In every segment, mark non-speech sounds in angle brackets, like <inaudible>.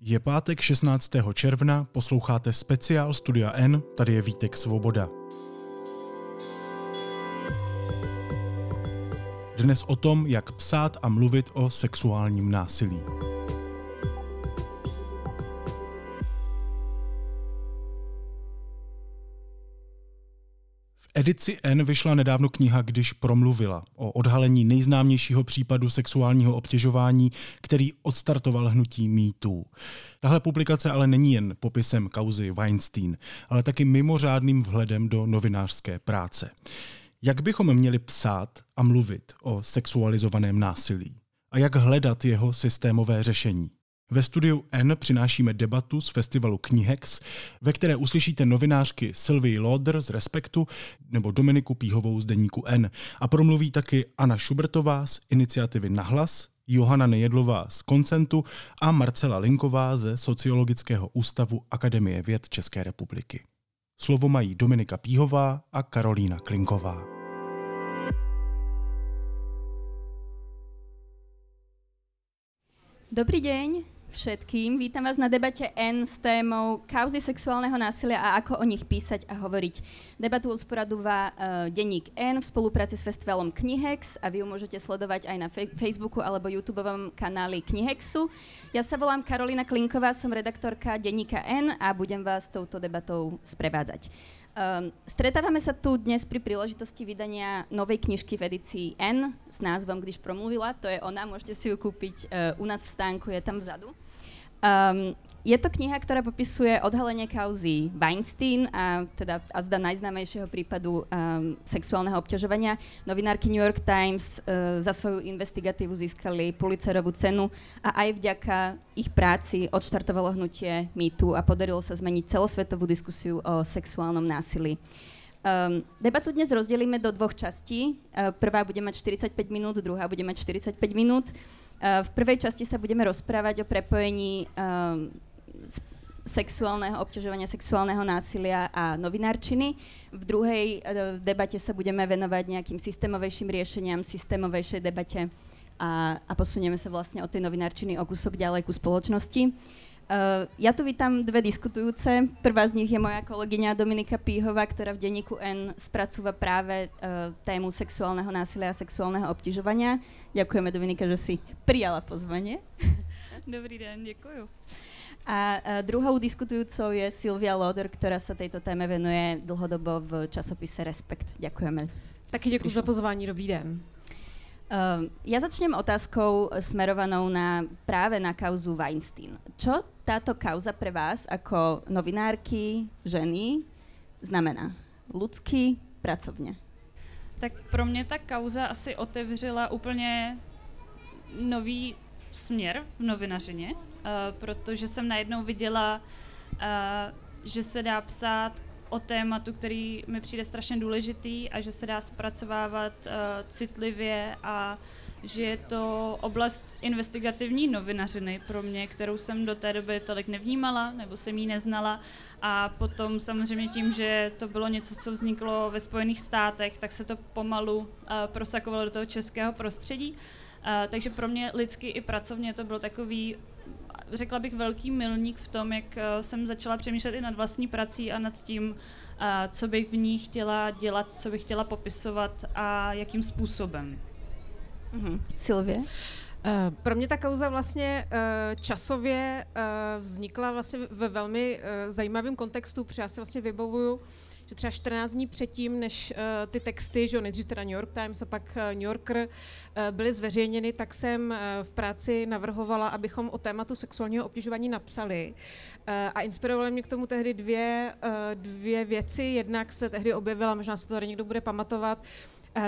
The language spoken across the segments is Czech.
Je pátek 16. června, posloucháte speciál Studia N, tady je Vítek Svoboda. Dnes o tom, jak psát a mluvit o sexuálním násilí. Edici N vyšla nedávno kniha Když promluvila o odhalení nejznámějšího případu sexuálního obtěžování, který odstartoval hnutí MeToo. Tahle publikace ale není jen popisem kauzy Weinstein, ale taky mimořádným vhledem do novinářské práce. Jak bychom měli psát a mluvit o sexualizovaném násilí? A jak hledat jeho systémové řešení? Ve studiu N přinášíme debatu z festivalu Knihex, ve které uslyšíte novinářky Sylvie Lauder z Respektu nebo Dominiku Píhovou z Deníku N. A promluví taky Anna Šubertová z iniciativy Nahlas, Johana Nejedlová z Koncentu a Marcela Linková ze Sociologického ústavu Akademie věd České republiky. Slovo mají Dominika Píhová a Karolína Klinková. Dobrý deň všetkým. Vítam vás na debate N s témou kauzy sexuálneho násilia a ako o nich písať a hovoriť. Debatu usporadúva uh, denník N v spolupráci s festivalom Knihex a vy ju môžete sledovať aj na fe- Facebooku alebo YouTube kanáli Knihexu. Ja sa volám Karolina Klinková, som redaktorka denníka N a budem vás touto debatou sprevádzať. Um, stretávame sa tu dnes pri príležitosti vydania novej knižky v edícii N s názvom Když promluvila. To je ona, môžete si ju kúpiť uh, u nás v stánku, je tam vzadu. Um, je to kniha, ktorá popisuje odhalenie kauzy Weinstein a teda a zda najznámejšieho prípadu um, sexuálneho obťažovania. Novinárky New York Times uh, za svoju investigatívu získali Pulitzerovú cenu a aj vďaka ich práci odštartovalo hnutie MeToo a podarilo sa zmeniť celosvetovú diskusiu o sexuálnom násilí. Um, debatu dnes rozdelíme do dvoch častí. Uh, prvá bude mať 45 minút, druhá bude mať 45 minút. Eh, v prvej časti sa budeme rozprávať o prepojení um, sexuálneho obťažovania, sexuálneho násilia a novinárčiny. V druhej uh, debate sa budeme venovať nejakým systémovejším riešeniam, systémovejšej debate a, a posunieme sa vlastne od tej novinárčiny o kúsok ďalej ku spoločnosti. Uh, ja tu vítam dve diskutujúce. Prvá z nich je moja kolegyňa Dominika Píhová, ktorá v denníku N spracúva práve uh, tému sexuálneho násilia a sexuálneho obťažovania. Ďakujeme, Dominika, že si prijala pozvanie. <laughs> Dobrý den, děkuju. A uh, druhou diskutujúcou je Silvia Loder, ktorá sa tejto téme venuje dlhodobo v časopise Respekt. Ďakujeme. Taky děkuji za pozvání, dobrý den. Uh, ja začnem otázkou smerovanou na, práve na kauzu Weinstein. Čo táto kauza pre vás ako novinárky, ženy znamená? Ľudsky, pracovně? Tak pro mě ta kauza asi otevřela úplně nový směr v novinařině, uh, protože jsem najednou viděla, uh, že se dá psát o tématu, který mi přijde strašně důležitý a že se dá zpracovávat uh, citlivě a že je to oblast investigativní novinařiny pro mě, kterou jsem do té doby tolik nevnímala nebo jsem ji neznala a potom samozřejmě tím, že to bylo něco, co vzniklo ve Spojených státech, tak se to pomalu uh, prosakovalo do toho českého prostředí. Uh, takže pro mě lidsky i pracovně to byl takový řekla bych, velký milník v tom, jak eh, jsem začala přemýšlet i nad vlastní prací a nad tím, eh, co bych v ní chtěla dělat, co bych chtěla popisovat a jakým způsobem. Mm-hmm. Silvě? Uh, pro mě ta kauza vlastně časově vznikla vlastně ve velmi zajímavém kontextu, protože já si vlastně vybavuju že třeba 14 dní předtím, než uh, ty texty, že nejdřív teda New York Times a pak uh, New Yorker uh, byly zveřejněny, tak jsem uh, v práci navrhovala, abychom o tématu sexuálního obtěžování napsali. Uh, a inspirovaly mě k tomu tehdy dvě, uh, dvě věci. Jednak se tehdy objevila, možná se to tady někdo bude pamatovat,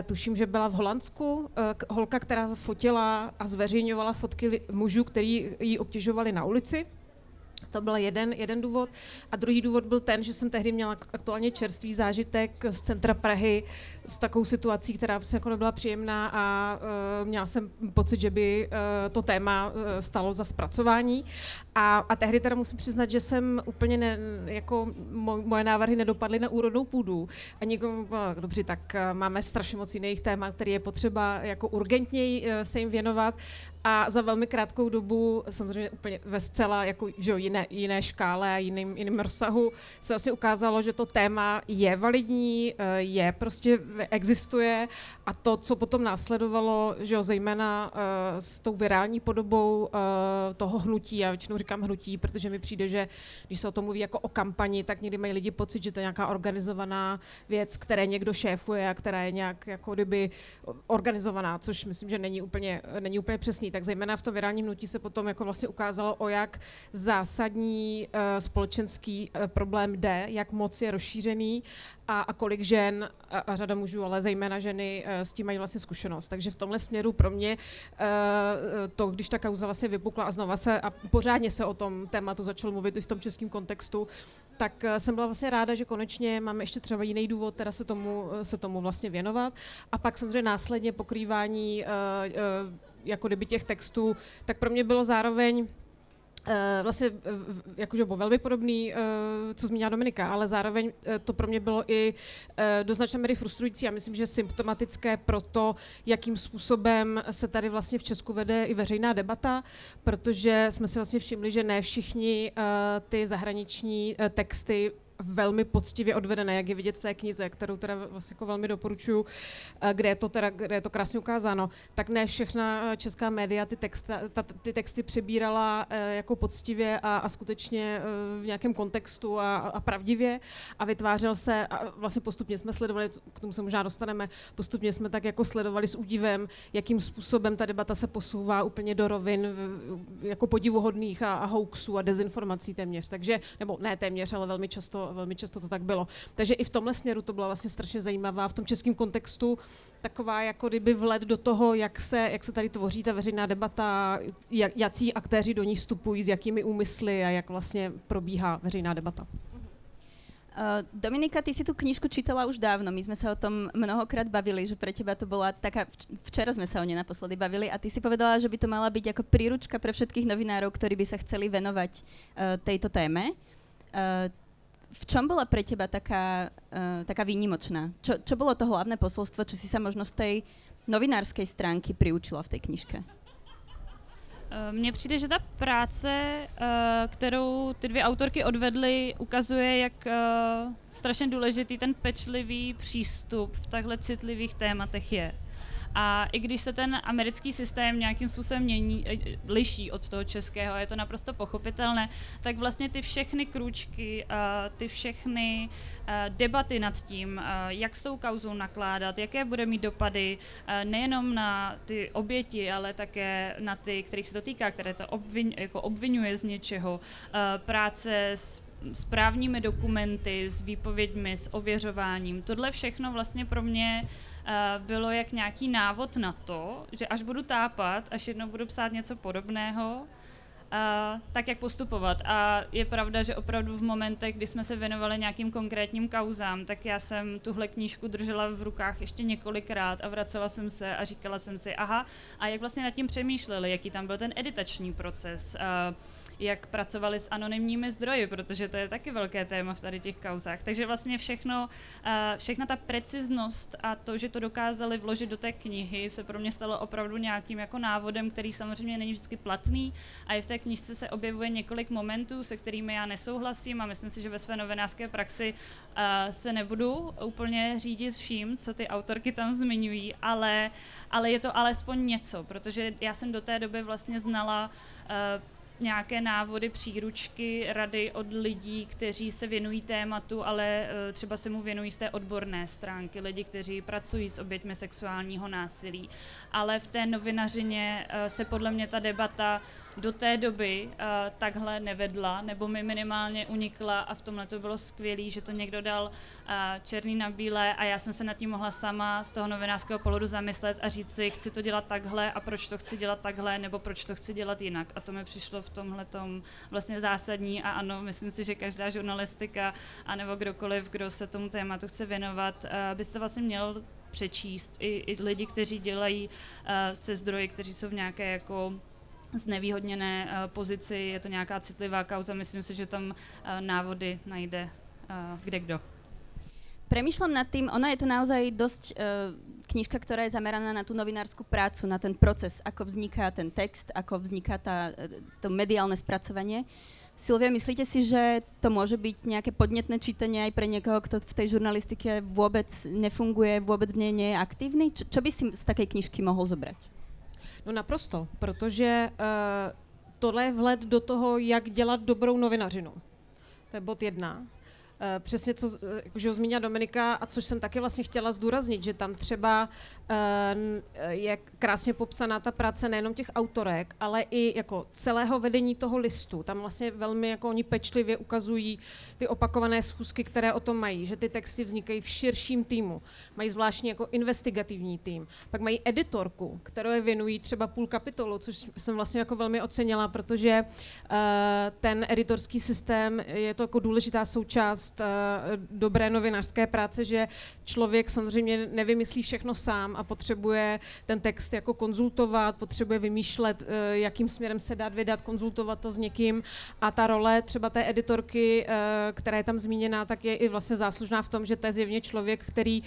tuším, že byla v Holandsku holka, která fotila a zveřejňovala fotky mužů, který ji obtěžovali na ulici. To byl jeden, jeden důvod. A druhý důvod byl ten, že jsem tehdy měla aktuálně čerstvý zážitek z centra Prahy s takovou situací, která prostě jako nebyla příjemná a uh, měla jsem pocit, že by uh, to téma uh, stalo za zpracování. A, a tehdy teda musím přiznat, že jsem úplně ne, jako mo, moje návrhy nedopadly na úrodnou půdu. A někomu, no, dobře, tak máme strašně moc jiných témat, které je potřeba jako urgentněji uh, se jim věnovat. A za velmi krátkou dobu, samozřejmě úplně ve zcela jako, že jo, jiné, jiné škále a jiným, jiným rozsahu, se asi ukázalo, že to téma je validní, eh, je prostě, existuje a to, co potom následovalo, že jo, zejména uh, s tou virální podobou uh, toho hnutí, já většinou říkám hnutí, protože mi přijde, že když se o tom mluví jako o kampani, tak někdy mají lidi pocit, že to je nějaká organizovaná věc, které někdo šéfuje a která je nějak jako kdyby organizovaná, což myslím, že není úplně, není úplně přesný. Tak zejména v tom virálním hnutí se potom jako vlastně ukázalo, o jak zásadní uh, společenský uh, problém jde, jak moc je rozšířený a, a kolik žen a, a řada mužů, ale zejména ženy uh, s tím mají vlastně zkušenost. Takže v tomhle směru pro mě uh, to, když ta kauza vlastně vypukla a znova se a pořádně se o tom tématu začal mluvit i v tom českém kontextu, tak jsem byla vlastně ráda, že konečně máme ještě třeba jiný důvod teda se tomu, se tomu vlastně věnovat. A pak samozřejmě následně pokrývání uh, uh, jako kdyby těch textů, tak pro mě bylo zároveň Uh, vlastně jakože byl velmi podobný, uh, co zmínila Dominika, ale zároveň uh, to pro mě bylo i do značné míry frustrující a myslím, že symptomatické pro to, jakým způsobem se tady vlastně v Česku vede i veřejná debata, protože jsme si vlastně všimli, že ne všichni ty zahraniční texty velmi poctivě odvedené, jak je vidět v té knize, kterou teda vlastně jako velmi doporučuju, eh, kde je to teda, kde je to krásně ukázáno, tak ne všechna eh, česká média ty, texty, ta, ty texty přebírala eh, jako poctivě a, a skutečně v nějakém kontextu a, a pravdivě a vytvářel se, a vlastně postupně jsme sledovali, k tomu se možná dostaneme, postupně jsme tak jako sledovali s údivem, jakým způsobem ta debata se posouvá úplně do rovin jako podivuhodných a, a hoaxů a dezinformací téměř. Takže, nebo ne téměř, ale velmi často velmi často to tak bylo. Takže i v tomhle směru to byla vlastně strašně zajímavá v tom českém kontextu taková jako kdyby vlet do toho, jak se, jak se tady tvoří ta veřejná debata, jak, jací aktéři do ní vstupují, s jakými úmysly a jak vlastně probíhá veřejná debata. Uh, Dominika, ty si tu knižku čítala už dávno, my sme sa o tom mnohokrát bavili, že pre teba to bola taká, včera sme sa o nej naposledy bavili a ty si povedala, že by to mala byť ako príručka pre všetkých novinárov, ktorí by sa chceli venovať uh, tejto téme. Uh, v čom bola pre teba taká, uh, taká výnimočná? Čo, čo bolo to hlavné posolstvo, čo si sa možno z tej novinárskej stránky priučila v tej knižke? Eh, mně přijde, že ta práce, eh, kterou ty dvě autorky odvedly, ukazuje, jak strašně důležitý ten pečlivý přístup v takhle citlivých tématech je. A i když se ten americký systém nějakým způsobem mění, eh, liší od toho českého, je to naprosto pochopitelné, tak vlastně ty všechny krůčky, ty všechny eh, debaty nad tím, eh, jak s tou kauzou nakládat, jaké bude mít dopady nejenom na ty oběti, ale také na ty, kterých se to týká, které to obvin, jako obvinuje z něčeho, práce s správními dokumenty, s výpověďmi, s ověřováním. Tohle všechno vlastně pro mě Eh, bylo jak nějaký návod na to, že až budu tápat, až jednou budu psát něco podobného, Uh, tak jak postupovat. A je pravda, že opravdu v momentech, kdy jsme se věnovali nějakým konkrétním kauzám, tak já jsem tuhle knížku držela v rukách ještě několikrát a vracela jsem se a říkala jsem si, aha, a jak vlastně nad tím přemýšleli, jaký tam byl ten editační proces. Uh, jak pracovali s anonymními zdroji, protože to je taky velké téma v tady těch kauzách. Takže vlastně všechno, eh, všechna ta preciznost a to, že to dokázali vložit do té knihy, se pro mě stalo opravdu nějakým jako návodem, který samozřejmě není vždycky platný a i v té knižce se objevuje několik momentů, se kterými já nesouhlasím a myslím si, že ve své novinářské praxi uh, se nebudu úplně řídit vším, co ty autorky tam zmiňují, ale, ale je to alespoň něco, protože já jsem do té doby vlastně znala uh, nějaké návody, příručky, rady od lidí, kteří se věnují tématu, ale eh, třeba se mu věnují z té odborné stránky, lidi, kteří pracují s oběťmi sexuálního násilí. Ale v té novinařině eh, se podle mě ta debata do té doby uh, takhle nevedla, nebo mi minimálně unikla a v tomhle to bylo skvělé, že to někdo dal uh, černý na bílé a já jsem se nad tím mohla sama z toho novinářského pohledu zamyslet a říct si, chci to dělat takhle a proč to chci dělat takhle, nebo proč to chci dělat jinak. A to mi přišlo v tomhle tom vlastně zásadní a ano, myslím si, že každá žurnalistika anebo kdokoliv, kdo se tomu tématu chce věnovat, uh, by se vlastně měl přečíst. I, i lidi, kteří dělají uh, se zdroji, kteří jsou v nějaké jako znevýhodněné uh, pozici, je to nějaká citlivá kauza, myslím si, že tam uh, návody najde uh, kde kdo. Premýšľam nad tým, ona je to naozaj dosť uh, knižka, ktorá je zameraná na tú novinárskú prácu, na ten proces, ako vzniká ten text, ako vzniká tá, to mediálne spracovanie. Silvia, myslíte si, že to môže byť nejaké podnetné čítanie aj pre niekoho, kto v tej žurnalistike vôbec nefunguje, vôbec v nej nie je aktívny? Čo, čo by si z takej knižky mohol zobrať? No naprosto, protože uh, tohle je vhled do toho, jak dělat dobrou novinařinu. To je bod jedna. Eh, přesně co eh, že ho zmínila Dominika a což jsem taky vlastně chtěla zdůraznit, že tam třeba eh, je krásně popsaná ta práce nejenom těch autorek, ale i jako celého vedení toho listu. Tam vlastně velmi jako oni pečlivě ukazují ty opakované schůzky, které o tom mají, že ty texty vznikají v širším týmu. Mají zvláštní jako investigativní tým. Pak mají editorku, kterou je věnují třeba půl kapitolu, což jsem vlastně jako velmi ocenila, protože ten editorský systém je to jako důležitá součást část uh, dobré novinářské práce, že člověk samozřejmě nevymyslí všechno sám a potřebuje ten text jako konzultovat, potřebuje vymýšlet, uh, jakým směrem se dát vydat, konzultovat to s někým. A ta role třeba té editorky, uh, která je tam zmíněná, tak je i vlastně záslužná v tom, že to je zjevně člověk, který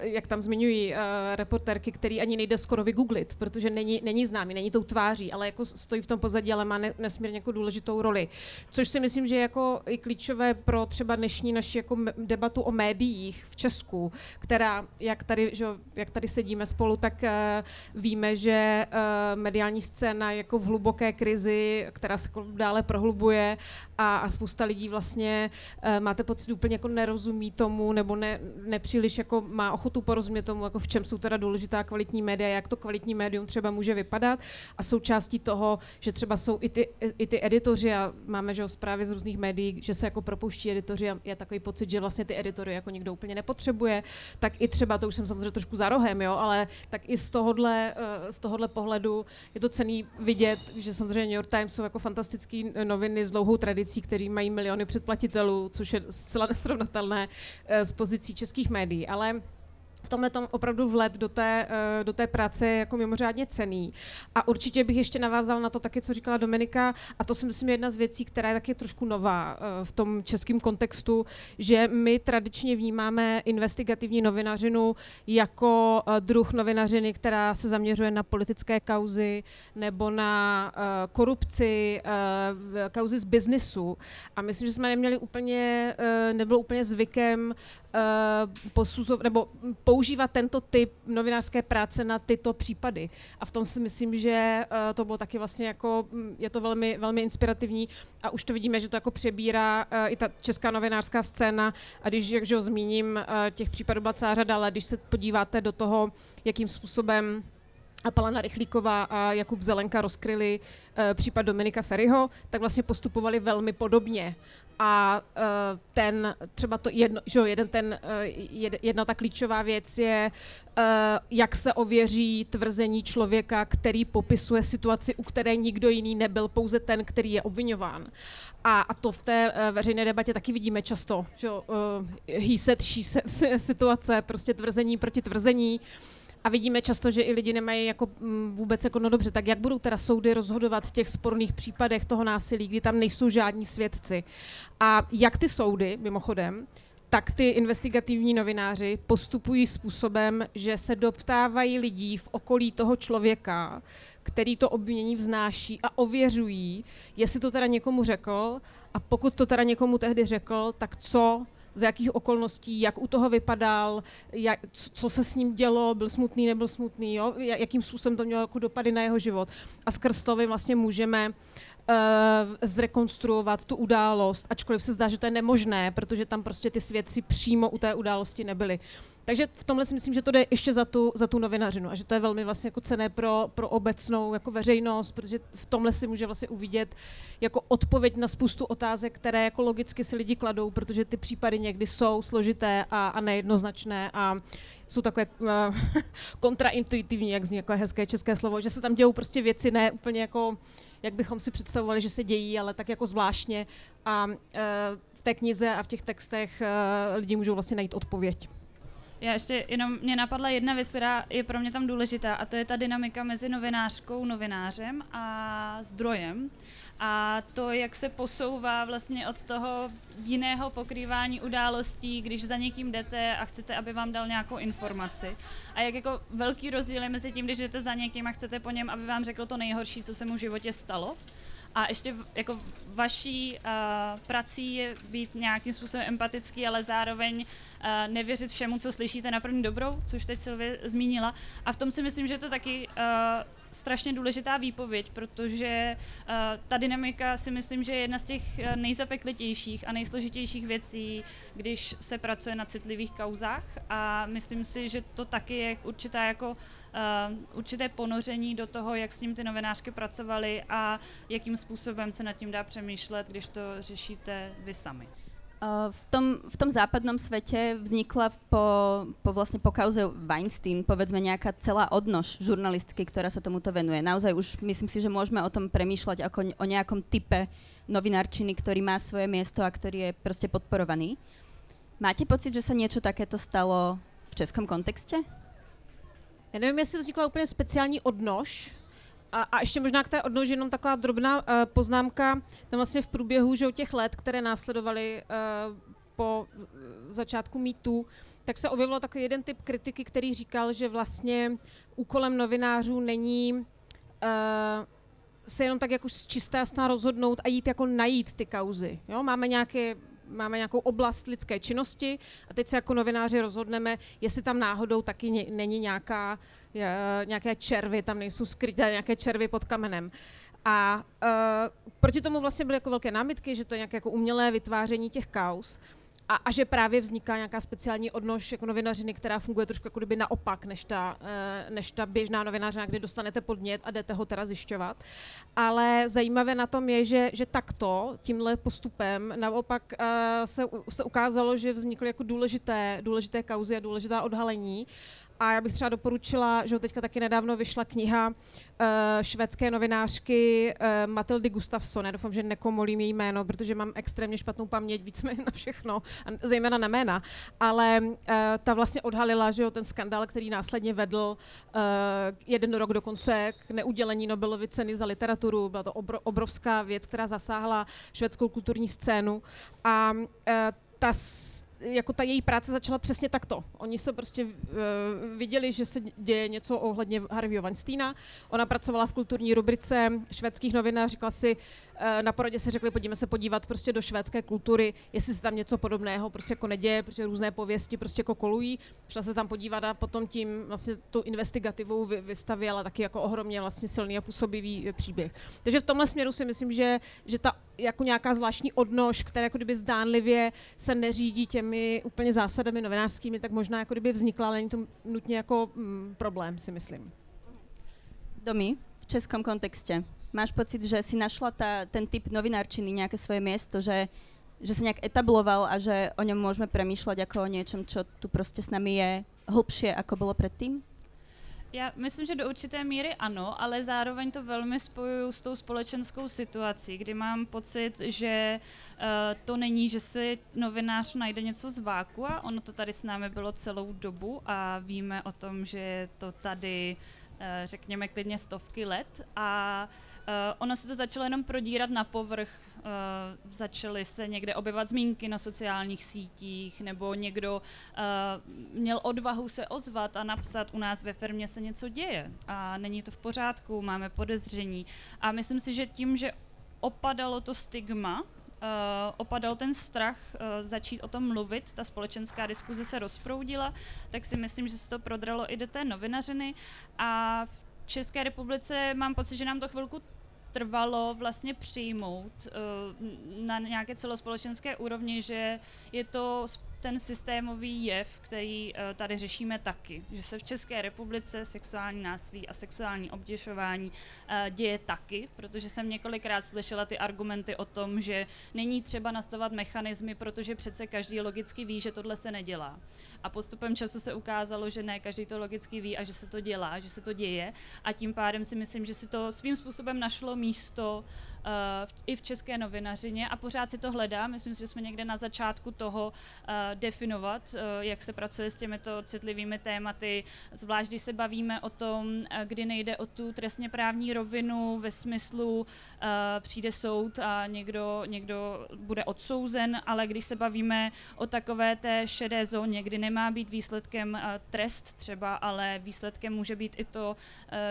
jak tam zmiňují uh, reporterky, který ani nejde skoro vygooglit, protože není, není známý, není tou tváří, ale jako stojí v tom pozadí, ale má ne, nesmírně jako důležitou roli. Což si myslím, že je jako i klíčové pro třeba dnešní naši jako debatu o médiích v Česku, která, jak tady, že, jak tady sedíme spolu, tak uh, víme, že mediální scéna jako v hluboké krizi, která se jako dále prohlubuje a, a spousta lidí vlastně máte pocit úplně jako nerozumí tomu nebo ne, nepříliš jako má ochotu porozumět tomu, jako v čem jsou teda důležitá kvalitní média, jak to kvalitní médium třeba může vypadat. A součástí toho, že třeba jsou i ty, i ty editoři a máme že zprávy z různých médií, že se jako propouští editoři a je takový pocit, že vlastně ty editory jako nikdo úplně nepotřebuje, tak i třeba, to už jsem samozřejmě trošku za rohem, jo, ale tak i z tohohle, eh, z tohohle pohledu je to cený vidět, že samozřejmě New York Times jsou jako fantastické noviny s dlouhou tradicí, které mají miliony předplatitelů, což je zcela nesrovnatelné eh, s pozicí českých médií, ale ale v tomhle tom opravdu vlet do té, eh, do té práce je jako mimořádně cený. A určitě bych ještě navázal na to taky, co říkala Dominika, a to si myslím je jedna z věcí, která je taky trošku nová eh, v tom českém kontextu, že my tradičně vnímáme investigativní novinařinu jako eh, druh novinařiny, která se zaměřuje na politické kauzy nebo na korupci, kauzy z biznisu. A myslím, že jsme neměli úplně, nebylo úplně zvykem posuzovat, nebo používat tento typ novinářské práce na tyto případy. A v tom si myslím, že uh, to bylo taky vlastně jako, mm, je to velmi, velmi inspirativní a už to vidíme, že to jako přebírá uh, i ta česká novinářská scéna a když, jak ho zmíním, těch případů byla celá řada, ale když se podíváte do toho, jakým způsobem a Palana Rychlíková a Jakub Zelenka rozkryli uh, případ Dominika Ferryho, tak vlastně postupovali velmi podobně a uh, ten, třeba to jedno, že jeden ten, uh, jedna ta klíčová věc je, uh, jak se ověří tvrzení člověka, který popisuje situaci, u které nikdo jiný nebyl, pouze ten, který je obvinován. A, a to v té uh, veřejné debatě taky vidíme často, že uh, he said, she said, situace, prostě tvrzení proti tvrzení. Uh, a vidíme často, že i lidi nemají jako mm, vůbec jako no dobře, tak jak budou teda soudy rozhodovat v těch sporných případech toho násilí, kdy tam nejsou žádní svědci. A jak ty soudy, mimochodem, tak ty investigativní novináři postupují způsobem, že se doptávají lidí v okolí toho člověka, který to obvinění vznáší a ověřují, jestli to teda někomu řekl a pokud to teda někomu tehdy řekl, tak co z jakých okolností, jak u toho vypadal, jak, co se s ním dělo, byl smutný, nebyl smutný, jo? jakým způsobem to mělo jako dopady na jeho život. A skrz to vlastně můžeme uh, zrekonstruovat tu událost, ačkoliv se zdá, že to je nemožné, protože tam prostě ty svědci přímo u té události nebyli. Takže v tomhle si myslím, že to jde ještě za tu, za tu novinařinu a že to je velmi vlastně jako cené pro, pro obecnou jako veřejnost, protože v tomhle si může vlastně uvidět jako odpověď na spoustu otázek, které jako logicky si lidi kladou, protože ty případy někdy jsou složité a, a nejednoznačné a jsou takové uh, <laughs> kontraintuitivní, jak zní jako hezké české slovo, že se tam dějou prostě věci ne úplně jako jak bychom si představovali, že se dějí, ale tak jako zvláštně. A uh, v té knize a v těch textech uh, lidi můžou vlastně najít odpověď. Já ještě jenom mě napadla jedna věc, která je pro mě tam důležitá, a to je ta dynamika mezi novinářkou, novinářem a zdrojem. A to, jak se posouvá vlastně od toho jiného pokrývání událostí, když za někým jdete a chcete, aby vám dal nějakou informaci. A jak jako velký rozdíl je mezi tím, když jdete za někým a chcete po něm, aby vám řekl to nejhorší, co se mu v životě stalo, a ještě jako vaší uh, prací je být nějakým způsobem empatický, ale zároveň uh, nevěřit všemu, co slyšíte na první dobrou, což teď Silvě zmínila. A v tom si myslím, že to taky uh, strašně důležitá výpověď, protože uh, ta dynamika si myslím, že je jedna z těch uh, nejzapeklitějších a nejsložitějších věcí, když se pracuje na citlivých kauzách a myslím si, že to taky je určitá jako uh, určité ponoření do toho, jak s ním ty novinářky pracovaly a jakým způsobem se nad tím dá přemýšlet, když to řešíte vy sami. V tom, v tom západnom svete vznikla po, po, vlastne po kauze Weinstein povedzme nejaká celá odnož žurnalistky, ktorá sa tomuto venuje. Naozaj už myslím si, že môžeme o tom premýšľať ako o nejakom type novinárčiny, ktorý má svoje miesto a ktorý je proste podporovaný. Máte pocit, že sa niečo takéto stalo v českom kontexte? Já nevím, jestli vznikla úplně speciální odnož, a, a ještě možná k té odnoži jenom taková drobná uh, poznámka. Tam vlastně v průběhu že těch let, které následovaly uh, po uh, začátku mýtu, tak se objevil takový jeden typ kritiky, který říkal, že vlastně úkolem novinářů není uh, se jenom tak jako z čisté jasná rozhodnout a jít jako najít ty kauzy. Jo? Máme nějaké máme nějakou oblast lidské činnosti a teď se jako novináři rozhodneme, jestli tam náhodou taky není nějaká, nějaké červy, tam nejsou skryté nějaké červy pod kamenem. A uh, proti tomu vlastně byly jako velké námitky, že to je nějaké jako umělé vytváření těch kaus a, a že právě vzniká nějaká speciální odnož jako novinařiny, která funguje trošku jako kdyby naopak, než ta, uh, než ta běžná novinářina, kdy dostanete podnět a jdete ho teda zjišťovat. Ale zajímavé na tom je, že, že takto, tímhle postupem, naopak se, se ukázalo, že vznikly jako důležité, důležité kauzy a důležitá odhalení a já bych třeba doporučila, že teďka taky nedávno vyšla kniha uh, švédské novinářky uh, Matildy Gustafsson. Já doufám, že nekomolím její jméno, protože mám extrémně špatnou paměť, víceméně na všechno, a zejména na jména. Ale uh, ta vlastně odhalila, že jo, ten skandál, který následně vedl jeden rok dokonce k neudělení Nobelovy ceny za literaturu. Byla to obro, obrovská věc, která zasáhla švédskou kulturní scénu. A ta jako ta její práce začala přesně takto. Oni se prostě uh, viděli, že se děje něco ohledně Harveyho Weinsteina. Ona pracovala v kulturní rubrice švédských novin a říkala si, na poradě se řekli, pojďme se podívat prostě do švédské kultury, jestli se tam něco podobného prostě jako neděje, protože různé pověsti prostě jako kolují. Šla se tam podívat a potom tím vlastně tu investigativou vy, vystavěla taky jako ohromně vlastně silný a působivý příběh. Takže v tomhle směru si myslím, že, že ta jako nějaká zvláštní odnož, která jako kdyby zdánlivě se neřídí těmi úplně zásadami novinářskými, tak možná jako kdyby vznikla, ale není to nutně jako mm, problém, si myslím. Domy, v českém kontextě. Máš pocit, že si našla ta, ten typ novinárčiny nějaké svoje město, že, že se nějak etabloval a že o něm můžeme přemýšlet jako o něčem, co tu prostě s nami je hlbšie, ako bylo předtím? Já myslím, že do určité míry ano, ale zároveň to velmi spojuju s tou společenskou situací, kdy mám pocit, že uh, to není, že si novinář najde něco z váku a ono to tady s námi bylo celou dobu a víme o tom, že to tady, uh, řekněme, klidně stovky let a Uh, ono se to začalo jenom prodírat na povrch, uh, začaly se někde objevovat zmínky na sociálních sítích, nebo někdo uh, měl odvahu se ozvat a napsat, u nás ve firmě se něco děje a není to v pořádku, máme podezření. A myslím si, že tím, že opadalo to stigma, Uh, opadal ten strach uh, začít o tom mluvit, ta společenská diskuze se rozproudila, tak si myslím, že se to prodralo i do té novinařiny a v České republice mám pocit, že nám to chvilku trvalo vlastně přijmout uh, na nějaké celospolečenské úrovni, že je to ten systémový jev, který uh, tady řešíme taky, že se v České republice sexuální násilí a sexuální obtěžování uh, děje taky, protože jsem několikrát slyšela ty argumenty o tom, že není třeba nastavovat mechanismy, protože přece každý logicky ví, že tohle se nedělá. A postupem času se ukázalo, že ne každý to logicky ví a že se to dělá, že se to děje a tím pádem si myslím, že si to svým způsobem našlo místo uh, i v české novinařině a pořád si to hledám. Myslím si, že jsme někde na začátku toho definovat, jak se pracuje s těmito citlivými tématy, zvlášť když se bavíme o tom, kdy nejde o tu trestně právní rovinu ve smyslu přijde soud a někdo, někdo bude odsouzen, ale když se bavíme o takové té šedé zóně, kdy nemá být výsledkem trest třeba, ale výsledkem může být i to,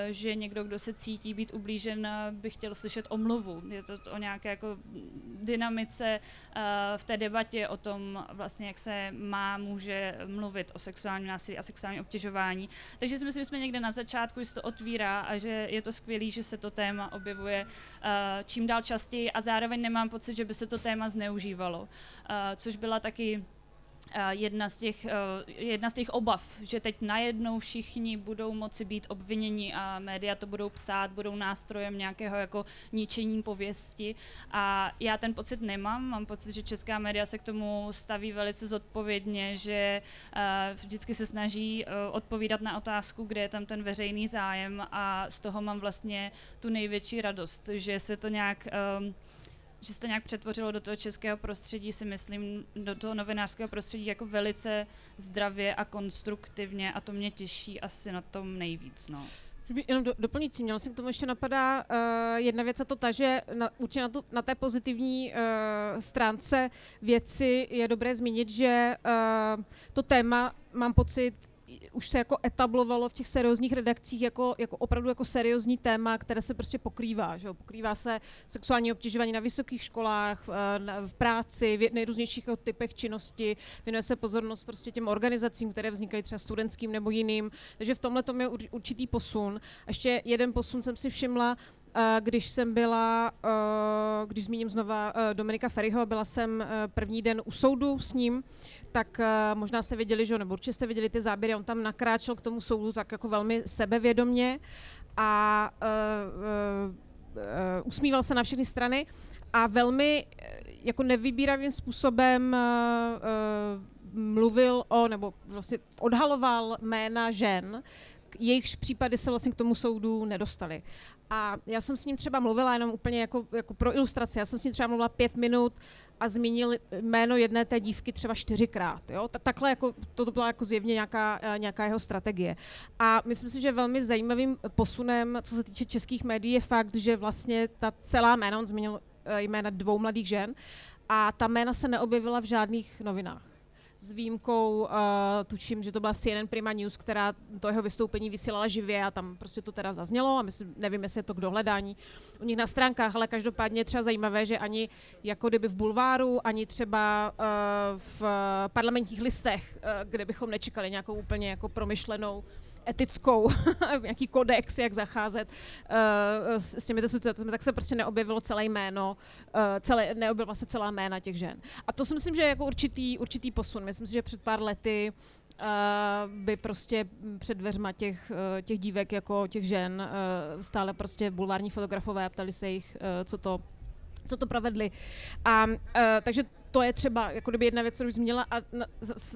že někdo, kdo se cítí být ublížen, by chtěl slyšet omluvu. Je to o nějaké jako dynamice v té debatě o tom, vlastně, jak se má, může mluvit o sexuálním násilí a sexuálním obtěžování. Takže si myslím, že jsme někde na začátku, že se to otvírá a že je to skvělé, že se to téma objevuje čím dál častěji a zároveň nemám pocit, že by se to téma zneužívalo, což byla taky jedna z, těch, jedna z těch obav, že teď najednou všichni budou moci být obviněni a média to budou psát, budou nástrojem nějakého jako ničení pověsti. A já ten pocit nemám, mám pocit, že česká média se k tomu staví velice zodpovědně, že vždycky se snaží odpovídat na otázku, kde je tam ten veřejný zájem. A z toho mám vlastně tu největší radost, že se to nějak že se to nějak přetvořilo do toho českého prostředí, si myslím, do toho novinářského prostředí jako velice zdravě a konstruktivně a to mě těší asi na tom nejvíc. No. Jenom do, doplňující, měla jsem k tomu ještě napadá uh, jedna věc a to ta, že na, určitě na, tu, na té pozitivní uh, stránce věci je dobré zmínit, že uh, to téma, mám pocit, už se jako etablovalo v těch seriózních redakcích jako, jako opravdu jako seriózní téma, které se prostě pokrývá. Že jo? Pokrývá se sexuální obtěžování na vysokých školách, v práci, v nejrůznějších jako typech činnosti, věnuje se pozornost prostě těm organizacím, které vznikají třeba studentským nebo jiným. Takže v tomhle tom je určitý posun. A ještě jeden posun jsem si všimla, když jsem byla, když zmíním znova Dominika Ferryho, byla jsem první den u soudu s ním, tak možná jste viděli, že nebo určitě jste viděli ty záběry, on tam nakráčel k tomu soudu tak jako velmi sebevědomně a usmíval se na všechny strany a velmi jako nevybíravým způsobem mluvil o, nebo vlastně odhaloval jména žen, jejichž případy se vlastně k tomu soudu nedostali. A já jsem s ním třeba mluvila jenom úplně jako, jako pro ilustraci. Já jsem s ním třeba mluvila pět minut a zmínil jméno jedné té dívky třeba čtyřikrát. Jo? Takhle jako, to byla jako zjevně nějaká, eh, nějaká jeho strategie. A myslím si, že velmi zajímavým posunem, co se týče českých médií, je fakt, že vlastně ta celá jména, on zmínil eh, jména dvou mladých žen, a ta jména se neobjevila v žádných novinách s výjimkou, uh, tuším, že to byla CNN Prima News, která to jeho vystoupení vysílala živě a tam prostě to teda zaznělo a myslím, nevím, jestli je to k dohledání u nich na stránkách, ale každopádně je třeba zajímavé, že ani jako kdyby v bulváru, ani třeba uh, v parlamentních listech, uh, kde bychom nečekali nějakou úplně jako promyšlenou etickou, <laughs> nějaký kodex, jak zacházet uh, s, s těmito situacemi, tak se prostě neobjevilo celé jméno, uh, celé, neobjevila se celá jména těch žen. A to si myslím, že je jako určitý, určitý posun. Myslím si, že před pár lety uh, by prostě před dveřma těch, těch dívek jako těch žen stále prostě bulvární fotografové a ptali se jich, co to co to provedli. A uh, takže to je třeba jako kdyby jedna věc, kterou zmínila. A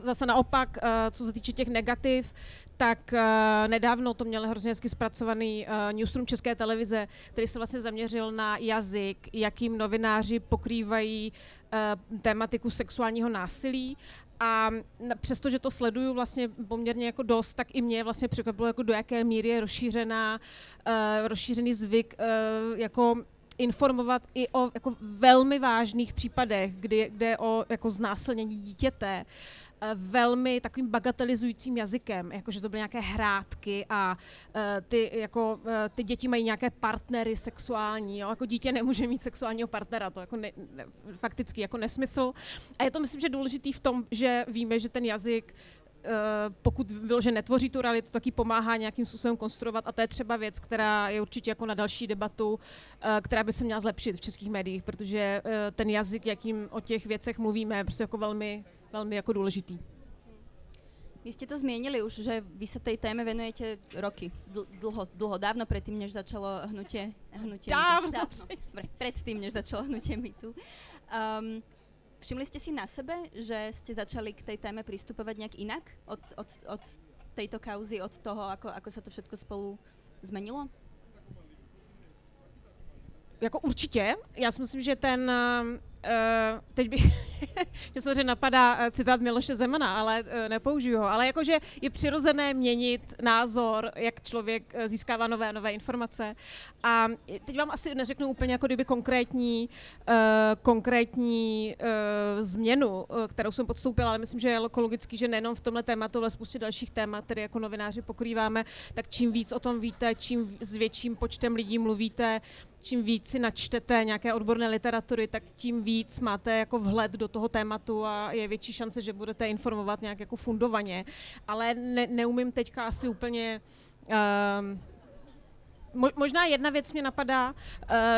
zase naopak, uh, co se týče těch negativ, tak uh, nedávno to měl hrozně hezky zpracovaný uh, newsroom České televize, který se vlastně zaměřil na jazyk, jakým novináři pokrývají tématiku sexuálního násilí a přestože to sleduju vlastně poměrně jako dost, tak i mě vlastně překvapilo, jako do jaké míry je rozšířená, rozšířený zvyk jako informovat i o jako velmi vážných případech, kdy jde o jako znásilnění dítěte, eh, velmi takovým bagatelizujícím jazykem, jakože to byly nějaké hrátky a uh, ty, jako, uh, ty děti mají nějaké partnery sexuální, jo? jako dítě nemůže mít sexuálního partnera, to jako ne, ne, fakticky jako nesmysl. A je to myslím, že důležitý v tom, že víme, že ten jazyk pokud že netvoří tu realitu, tak ji pomáhá nějakým způsobem konstruovat a to je třeba věc, která je určitě jako na další debatu, eh, která by se měla zlepšit v českých médiích, protože eh, ten jazyk, jakým o těch věcech mluvíme, je prostě jako velmi, velmi jako důležitý. Vy ste to zmienili už, že vy sa tej téme venujete roky, dlho, dlho, dávno predtým, než začalo hnutie, hnutie Dávno, dávno. predtým, než začalo hnutie MeToo. Um, Všimli ste si na sebe, že ste začali k tej téme pristupovať nejak inak od, od, od tejto kauzy, od toho, ako, ako sa to všetko spolu zmenilo? jako určitě. Já si myslím, že ten Uh, teď bych, <laughs> mě samozřejmě napadá uh, citát Miloše Zemana, ale uh, nepoužiju ho, ale jakože je přirozené měnit názor, jak člověk získává nové nové informace. A teď vám asi neřeknu úplně jako kdyby konkrétní, uh, konkrétní uh, změnu, uh, kterou jsem podstoupila, ale myslím, že je logický, že nejenom v tomhle tématu, ale spoustě dalších témat, které jako novináři pokrýváme, tak čím víc o tom víte, čím s větším počtem lidí mluvíte, čím víc si načtete nějaké odborné literatury, tak tím víc máte jako vhled do toho tématu a je větší šance, že budete informovat nějak jako fundovaně. Ale ne, neumím teďka asi úplně um, Možná jedna věc mě napadá, uh,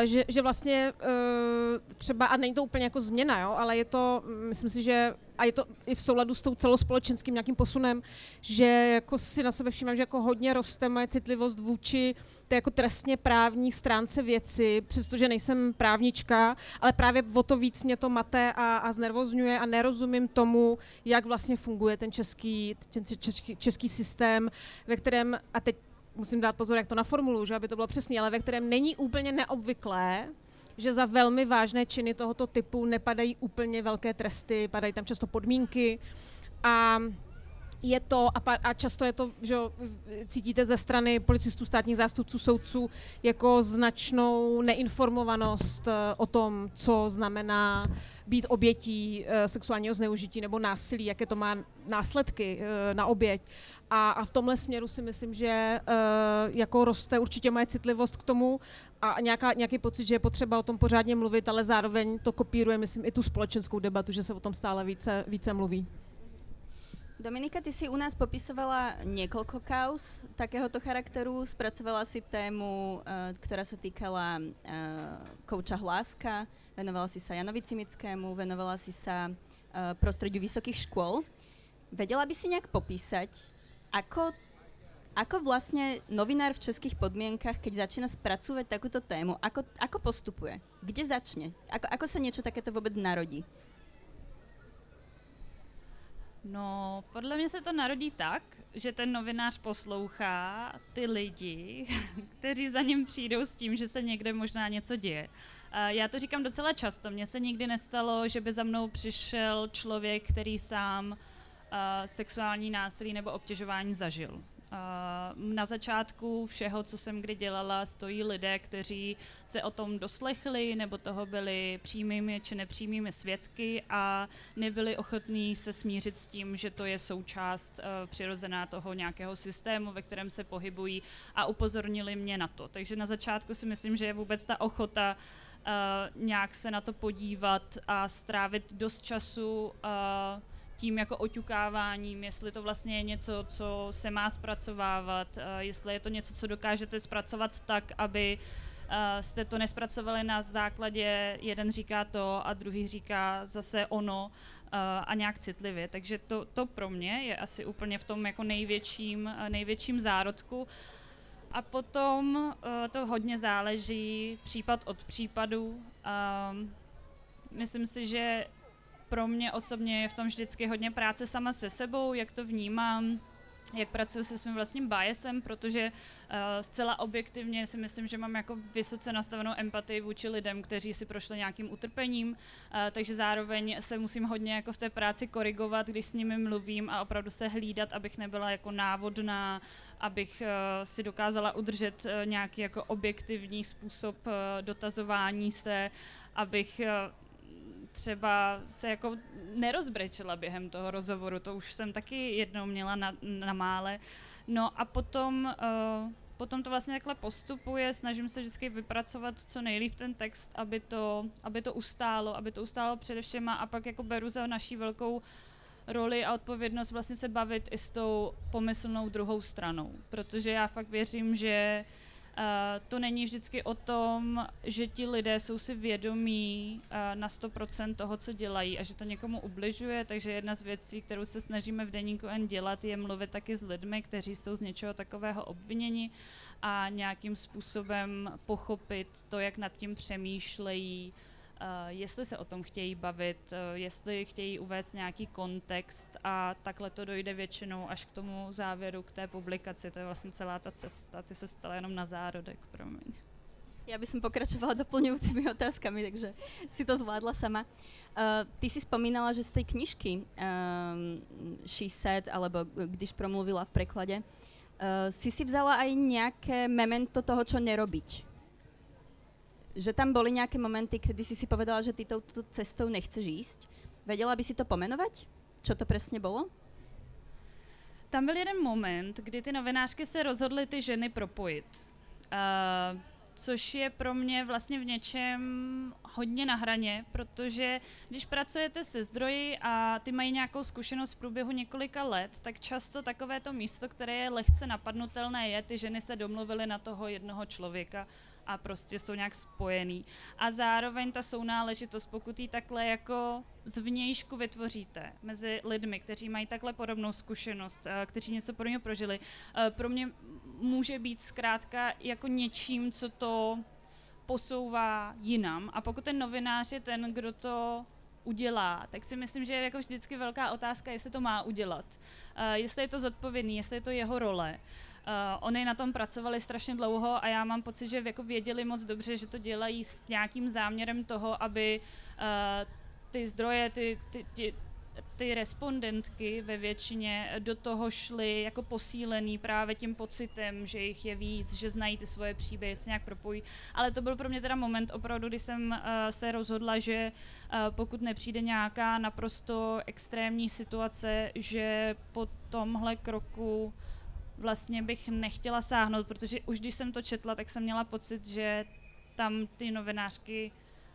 že, že vlastně uh, třeba, a není to úplně jako změna, jo, ale je to, myslím si, že a je to i v souladu s tou celospolečenským nějakým posunem, že jako si na sebe všímám, že jako hodně roste moje citlivost vůči té jako trestně právní stránce věci, přestože nejsem právnička, ale právě o to víc mě to mate a, a znervozňuje a nerozumím tomu, jak vlastně funguje ten český, ten český, český systém, ve kterém, a teď musím dát pozor, jak to naformuluju, že aby to bylo přesně, ale ve kterém není úplně neobvyklé, že za velmi vážné činy tohoto typu nepadají úplně velké tresty, padají tam často podmínky a je to, a, často je to, že cítíte ze strany policistů, státních zástupců, soudců, jako značnou neinformovanost uh, o tom, co znamená být obětí uh, sexuálního zneužití nebo násilí, jaké to má následky uh, na oběť. A, a v tomhle směru si myslím, že jako roste určitě moje citlivost k tomu a nějaká, nějaký pocit, že je potřeba o tom pořádně mluvit, ale zároveň to kopíruje, myslím, i tu společenskou debatu, že se o tom stále více, více mluví. Dominika, ty si u nás popisovala niekoľko kaus takéhoto charakteru. Spracovala si tému, uh, ktorá sa týkala uh, kouča Hláska, venovala si sa Janovi Cimickému, venovala si sa uh, prostrediu vysokých škôl. Vedela by si nejak popísať, ako, ako vlastne novinár v českých podmienkach, keď začína spracúvať takúto tému, ako, ako postupuje? Kde začne? Ako, ako sa niečo takéto vôbec narodí? No, podle mě se to narodí tak, že ten novinář poslouchá ty lidi, <laughs> kteří za ním přijdou s tím, že se někde možná něco děje. Já to říkám docela často. Mně se nikdy nestalo, že by za mnou přišel člověk, který sám sexuální násilí nebo obtěžování zažil. Na začátku všeho, co jsem kdy dělala, stojí lidé, kteří se o tom doslechli nebo toho byli přímými či nepřímými svědky a nebyli ochotní se smířit s tím, že to je součást uh, přirozená toho nějakého systému, ve kterém se pohybují a upozornili mě na to. Takže na začátku si myslím, že je vůbec ta ochota uh, nějak se na to podívat a strávit dost času uh, tím jako oťukáváním, jestli to vlastně je něco, co se má zpracovávat, eh, jestli je to něco, co dokážete zpracovat tak, aby eh, jste to nespracovali na základě, jeden říká to a druhý říká zase ono eh, a nějak citlivě. Takže to, to pro mě je asi úplně v tom jako největším, největším zárodku. A potom to hodně záleží případ od případu. Ehm, myslím si, že pro mě osobně je v tom vždycky hodně práce sama se sebou, jak to vnímám, jak pracuji se svým vlastním biasem, protože uh, zcela objektivně si myslím, že mám jako vysoce nastavenou empatii vůči lidem, kteří si prošli nějakým utrpením, uh, takže zároveň se musím hodně jako v té práci korigovat, když s nimi mluvím a opravdu se hlídat, abych nebyla jako návodná, abych uh, si dokázala udržet uh, nějaký jako objektivní způsob uh, dotazování se, abych uh, třeba se jako nerozbrečela během toho rozhovoru, to už jsem taky jednou měla na, na mále. No a potom, uh, potom to vlastně takhle postupuje, snažím se vždycky vypracovat co nejlíp ten text, aby to, aby to ustálo, aby to ustálo především a pak jako beru za naší velkou roli a odpovědnost vlastně se bavit i s tou pomyslnou druhou stranou, protože já fakt věřím, že uh, Uh, to není vždycky o tom, že ti lidé jsou si vědomí uh, na 100% toho, co dělají a že to někomu ubližuje, takže jedna z věcí, kterou se snažíme v Deníku N dělat, je mluvit taky s lidmi, kteří jsou z něčeho takového obviněni a nějakým způsobem pochopit to, jak nad tím přemýšlejí, jestli se o tom chtějí bavit, uh, jestli chtějí uvést nějaký kontext a takhle to dojde většinou až k tomu závěru, k té publikaci. To je vlastně celá ta cesta. Ty se ptala jenom na zárodek, promiň. Ja by som pokračovala doplňujúcimi <laughs> otázkami, takže si to zvládla sama. Uh, ty si spomínala, že z tej knižky um, She Said, alebo Když promluvila v preklade, uh, si si vzala aj nejaké memento toho, čo nerobiť. Že tam boli nejaké momenty, kedy si si povedala, že ty touto cestou nechceš ísť. Vedela by si to pomenovať? Čo to presne bolo? Tam byl jeden moment, kdy ty novinářky se rozhodly ty ženy propojit. Uh, což je pro mě vlastně v něčem hodně na hraně, protože když pracujete se zdroji a ty mají nějakou zkušenost v průběhu několika let, tak často takové to místo, které je lehce napadnutelné, je, ty ženy se domluvily na toho jednoho člověka a prostě jsou nějak spojený. A zároveň ta sounáležitost, pokud ji takhle jako zvnějšku vytvoříte mezi lidmi, kteří mají takhle podobnou zkušenost, eh, kteří něco podobného prožili, eh, pro mě může být zkrátka jako něčím, co to posouvá jinam. A pokud ten novinář je ten, kdo to udělá, tak si myslím, že je jako vždycky velká otázka, jestli to má udělat. Uh, jestli je to zodpovědný, jestli je to jeho role. Uh, oni na tom pracovali strašně dlouho a já mám pocit, že jako věděli moc dobře, že to dělají s nějakým záměrem toho, aby uh, ty zdroje, ty, ty, ty, ty respondentky ve většině do toho šly jako posílený právě tím pocitem, že jich je víc, že znají ty svoje příběhy, se nějak propojí. Ale to byl pro mě teda moment opravdu, kdy jsem uh, se rozhodla, že uh, pokud nepřijde nějaká naprosto extrémní situace, že po tomhle kroku vlastně bych nechtěla sáhnout, protože už když jsem to četla, tak jsem měla pocit, že tam ty novinářky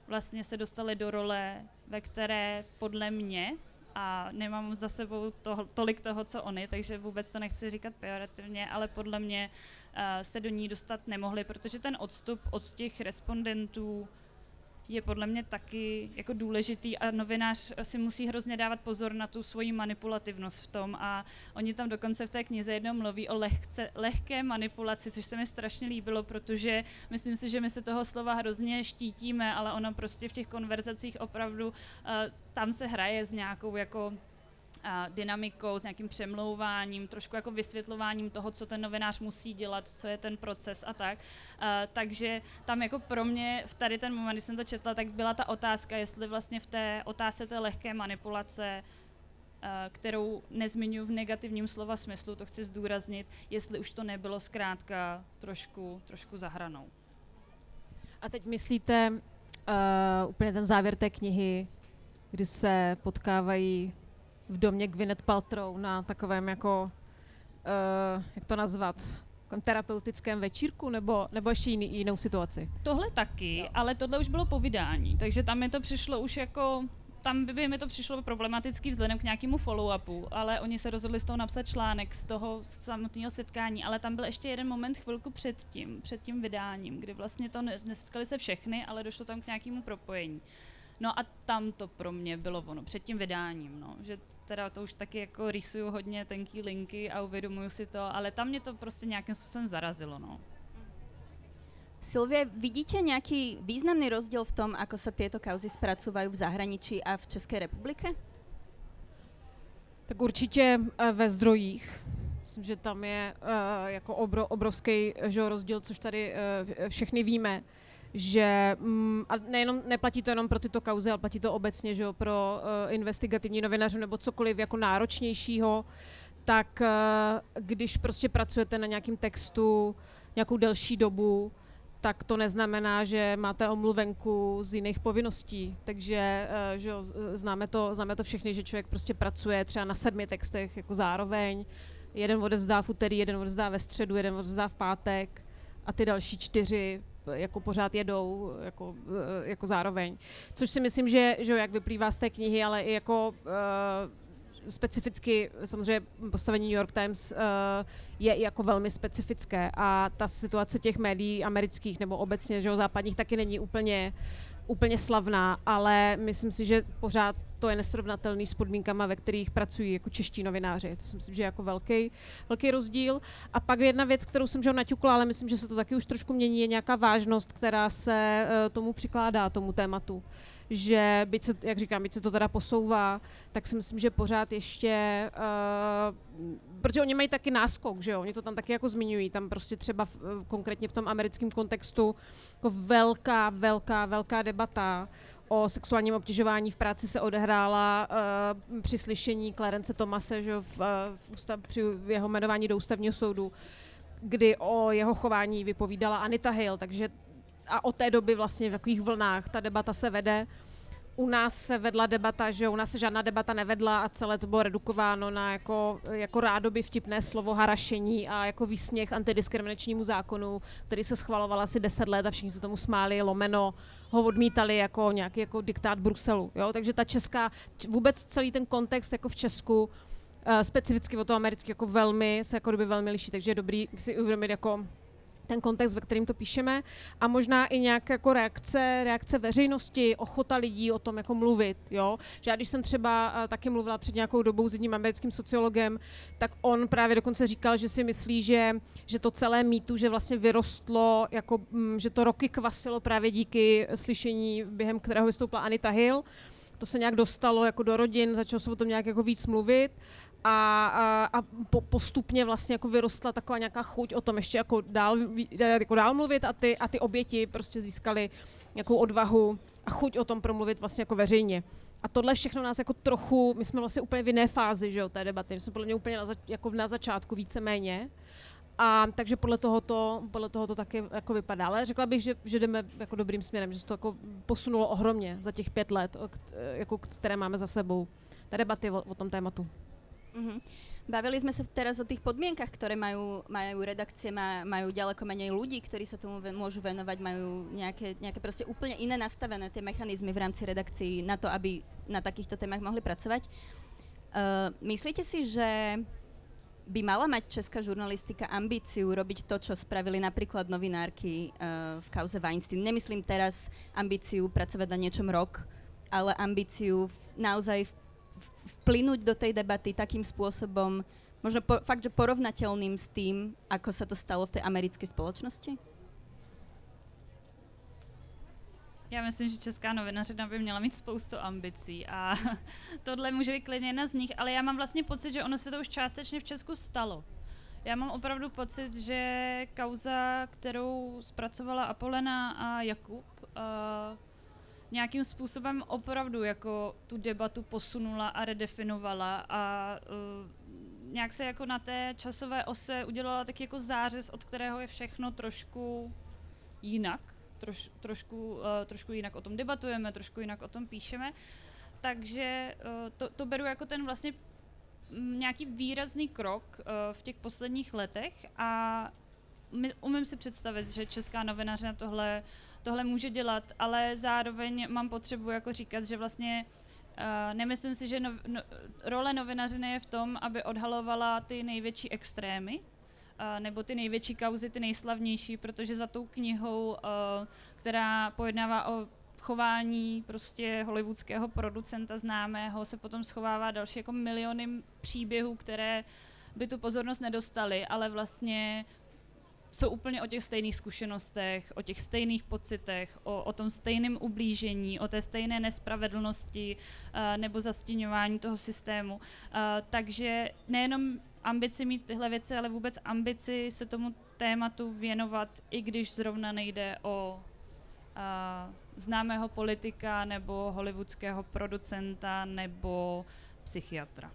vlastně se dostaly do role, ve které podle mě a nemám za sebou to, tolik toho, co oni, takže vůbec to nechci říkat pejorativně, ale podle mě uh, se do ní dostat nemohli, protože ten odstup od těch respondentů je podle mě taky jako důležitý a novinář si musí hrozně dávat pozor na tu svoji manipulativnost v tom a oni tam dokonce v té knize jednou mluví o lehce, lehké manipulaci, což se mi strašně líbilo, protože myslím si, že my se toho slova hrozně štítíme, ale ono prostě v těch konverzacích opravdu uh, tam se hraje s nějakou jako dynamikou, s nějakým přemlouváním, trošku jako vysvětlováním toho, co ten novinář musí dělat, co je ten proces a tak. Takže tam jako pro mě v tady ten moment, když jsem to četla, tak byla ta otázka, jestli vlastně v té otázce té lehké manipulace kterou nezmiňuji v negativním slova smyslu, to chci zdůraznit, jestli už to nebylo zkrátka trošku, trošku zahranou. A teď myslíte uh, úplně ten závěr té knihy, kdy se potkávají v domě Gwyneth Paltrow na takovém jako, uh, jak to nazvat, terapeutickém večírku nebo, nebo ještě jiný, jinou situaci? Tohle taky, no. ale tohle už bylo povídání, takže tam mi to přišlo už jako tam by mi to přišlo problematický vzhledem k nějakému follow-upu, ale oni se rozhodli z toho napsat článek z toho samotného setkání, ale tam byl ještě jeden moment chvilku před tím, před tím vydáním, kdy vlastně to nesetkali se všechny, ale došlo tam k nějakému propojení. No a tam to pro mě bylo ono, před tím vydáním, no, že teda to už taky jako rysuju hodně tenký linky a uvědomuju si to, ale tam mě to prostě nějakým způsobem zarazilo, no. Silvie, vidíte nějaký významný rozdíl v tom, ako se tyto kauzy zpracovají v zahraničí a v České republice? Tak určitě eh, ve zdrojích. Myslím, že tam je uh, jako obro, obrovský že, rozdíl, což tady uh, všechny víme že mm, a nejenom, neplatí to jenom pro tyto kauzy, ale platí to obecně, že jo, pro uh, investigativní novináře nebo cokoliv jako náročnějšího, tak uh, když prostě pracujete na nějakém textu nějakou delší dobu, tak to neznamená, že máte omluvenku z jiných povinností. Takže uh, že jo, známe, to, známe to všechny, že člověk prostě pracuje třeba na sedmi textech jako zároveň. Jeden odevzdá v úterý, jeden odevzdá ve středu, jeden odevzdá v pátek a ty další čtyři jako pořád jedou jako, eh, jako zároveň. Což si myslím, že, že jak vyplývá z té knihy, ale i jako uh, specificky samozřejmě postavení New York Times uh, je jako velmi specifické a ta situace těch médií amerických nebo obecně že západních taky není úplně úplně slavná, ale myslím si, že pořád to je nesrovnatelný s podmínkama, ve kterých pracují jako čeští novináři. To si myslím, že je jako velký, velký rozdíl. A pak jedna věc, kterou jsem že naťukla, ale myslím, že se to taky už trošku mění, je nějaká vážnost, která se uh, tomu přikládá, tomu tématu že byť se, jak říkám, byť se to teda posouvá, tak si myslím, že pořád ještě, uh, protože oni mají taky náskok, že jo, oni to tam taky jako zmiňují, tam prostě třeba v, konkrétně v tom americkém kontextu jako velká, velká, velká debata o sexuálním obtěžování. V práci se odehrála uh, při slyšení Clarence Tomase že v, v ústav, při jeho jmenování do ústavního soudu, kdy o jeho chování vypovídala Anita Hill, takže a od té doby vlastně v takových vlnách ta debata se vede. U nás se vedla debata, že u nás se žádná debata nevedla a celé to bylo redukováno na jako, jako rádoby vtipné slovo harašení a jako výsměch antidiskriminačnímu zákonu, který se schvaloval asi 10 let a všichni se tomu smáli, lomeno, ho odmítali jako nějaký jako diktát Bruselu. Jo? Takže ta česká, vůbec celý ten kontext jako v Česku, uh, specificky o to americký, jako velmi, se jako velmi liší, takže je dobrý si uvědomit jako ten kontext, ve kterým to píšeme a možná i nějaké jako reakce, reakce veřejnosti, ochota lidí o tom jako mluvit, jo. Že já když jsem třeba uh, taky mluvila před nějakou dobou s jedním americkým sociologem, tak on právě dokonce říkal, že si myslí, že, že to celé mýtu, že vlastně vyrostlo, jako, m, že to roky kvasilo právě díky slyšení, během kterého vystoupila Anita Hill, to se nějak dostalo jako do rodin, začalo se o tom nějak jako víc mluvit a, a, a po, postupně vlastně jako vyrostla taková nějaká chuť o tom ještě jako dál, jako dál mluvit a ty, a ty oběti prostě získaly nějakou odvahu a chuť o tom promluvit vlastně jako veřejně. A tohle všechno nás jako trochu, my jsme vlastně úplně v jiné fázi, že jo, té debaty, my jsme podle mě úplně na, zač, jako na začátku víceméně. A takže podle toho to, podle toho to taky jako vypadá. Ale řekla bych, že, že jdeme jako dobrým směrem, že se to jako posunulo ohromně za těch pět let, jako, které máme za sebou. Ta debaty o, o tom tématu. Uh-huh. Bavili sme sa teraz o tých podmienkach, ktoré majú, majú redakcie, má, majú ďaleko menej ľudí, ktorí sa tomu ven, môžu venovať, majú nejaké, nejaké proste úplne iné nastavené tie mechanizmy v rámci redakcií na to, aby na takýchto témach mohli pracovať. Uh, myslíte si, že by mala mať česká žurnalistika ambíciu robiť to, čo spravili napríklad novinárky uh, v kauze Weinstein? Nemyslím teraz ambíciu pracovať na niečom rok, ale ambíciu v, naozaj v vplynúť do tej debaty takým spôsobom, možno po, fakt, že porovnateľným s tým, ako sa to stalo v tej americké společnosti? Já myslím, že česká novinařina by měla mít spoustu ambicí a <laughs> tohle může být klidně jedna z nich, ale já mám vlastně pocit, že ono se to už částečně v Česku stalo. Já mám opravdu pocit, že kauza, kterou zpracovala Apolena a Jakub, uh, nějakým způsobem opravdu jako tu debatu posunula a redefinovala a uh, nějak se jako na té časové ose udělala tak jako zářez, od kterého je všechno trošku jinak, troš, trošku, uh, trošku jinak o tom debatujeme, trošku jinak o tom píšeme, takže uh, to, to beru jako ten vlastně nějaký výrazný krok uh, v těch posledních letech a my, umím si představit, že česká novinařina tohle tohle může dělat, ale zároveň mám potřebu jako říkat, že vlastně uh, nemyslím si, že no, no, role novinařiny je v tom, aby odhalovala ty největší extrémy, uh, nebo ty největší kauzy, ty nejslavnější, protože za tou knihou, uh, která pojednává o chování prostě hollywoodského producenta známého, se potom schovává další jako miliony příběhů, které by tu pozornost nedostaly, ale vlastně jsou úplně o těch stejných zkušenostech, o těch stejných pocitech, o, o tom stejném ublížení, o té stejné nespravedlnosti uh, nebo zastíňování toho systému. Uh, takže nejenom ambici mít tyhle věci, ale vůbec ambici se tomu tématu věnovat, i když zrovna nejde o uh, známého politika nebo hollywoodského producenta nebo psychiatra.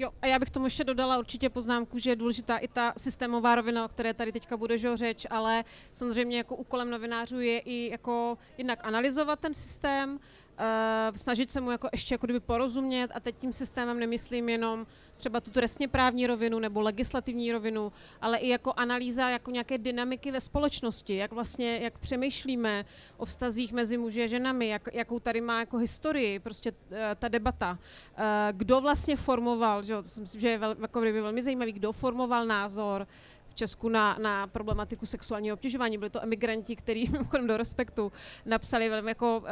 Jo, a já bych tomu ještě dodala určitě poznámku, že je důležitá i ta systémová rovina, o které tady teďka bude že řeč, ale samozřejmě jako úkolem novinářů je i jako jednak analyzovat ten systém, uh, snažit se mu jako ještě jako kdyby porozumět a teď tím systémem nemyslím jenom třeba tu trestně právní rovinu nebo legislativní rovinu, ale i jako analýza jako nějaké dynamiky ve společnosti, jak vlastně, jak přemýšlíme o vztazích mezi muži a ženami, jak, jakou tady má jako historii prostě uh, ta debata. Uh, kdo vlastně formoval, že jo, to si myslím, že je vel, jako velmi zajímavý, kdo formoval názor Česku na, na problematiku sexuálního obtěžování. Byli to emigranti, kteří <laughs> mimochodem do respektu napsali velmi jako, uh,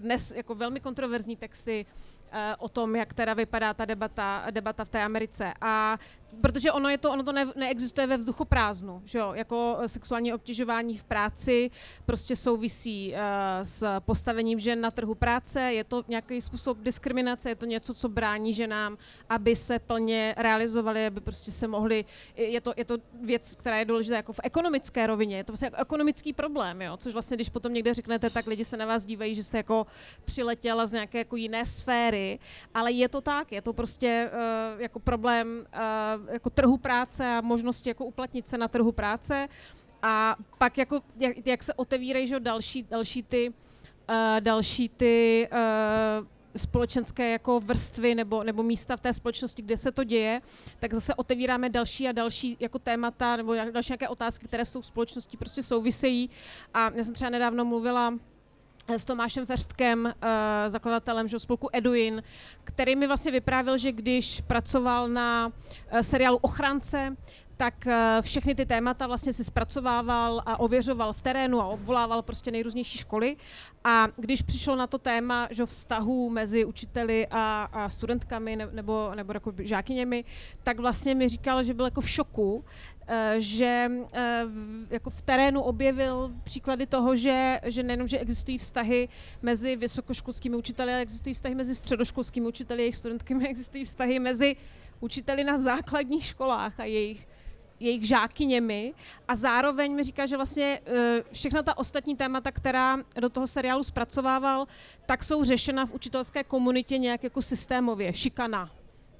dnes jako velmi kontroverzní texty o tom, jak teda vypadá ta debata, debata v té Americe. A protože ono, je to, ono to ne, neexistuje ve vzduchu prázdnu, že jo? jako eh, sexuální obtěžování v práci prostě souvisí uh, s postavením žen na trhu práce, je to nějaký způsob diskriminace, je to něco, co brání ženám, aby se plně realizovali, aby prostě se mohli, je to, je to věc, která je důležitá jako v ekonomické rovině, je to vlastně jako ekonomický problém, jo? což vlastně, když potom někde řeknete, tak lidi se na vás dívají, že jste jako přiletěla z nějaké jako jiné sféry, ale je to tak, je to prostě uh, jako problém uh, jako trhu práce a možnosti jako uplatnit se na trhu práce. A pak jako, jak, jak se otevírají že další, další ty, uh, další ty uh, společenské jako vrstvy nebo, nebo místa v té společnosti, kde se to děje, tak zase otevíráme další a další jako témata nebo další nějaké otázky, které s tou společností prostě souvisejí. A já jsem třeba nedávno mluvila s Tomášem Ferstkem, uh, zakladatelem že, spolku Eduin, který mi vlastně vyprávěl, že když pracoval na uh, seriálu Ochránce, tak uh, všechny ty témata vlastně si zpracovával a ověřoval v terénu a obvolával prostě nejrůznější školy. A když přišlo na to téma že vztahu mezi učiteli a, a studentkami nebo, nebo jako žákyněmi, tak vlastně mi říkal, že byl jako v šoku, Eh, že eh, jako v terénu objevil příklady toho, že, že nejenom, že existují vztahy mezi vysokoškolskými učiteli, ale existují vztahy mezi středoškolskými učiteli, jejich studentkami, existují vztahy mezi učiteli na základních školách a jejich jejich žákyněmi a zároveň mi říká, že vlastně eh, všechna ta ostatní témata, která do toho seriálu zpracovával, tak jsou řešena v učitelské komunitě nějak jako systémově, šikana,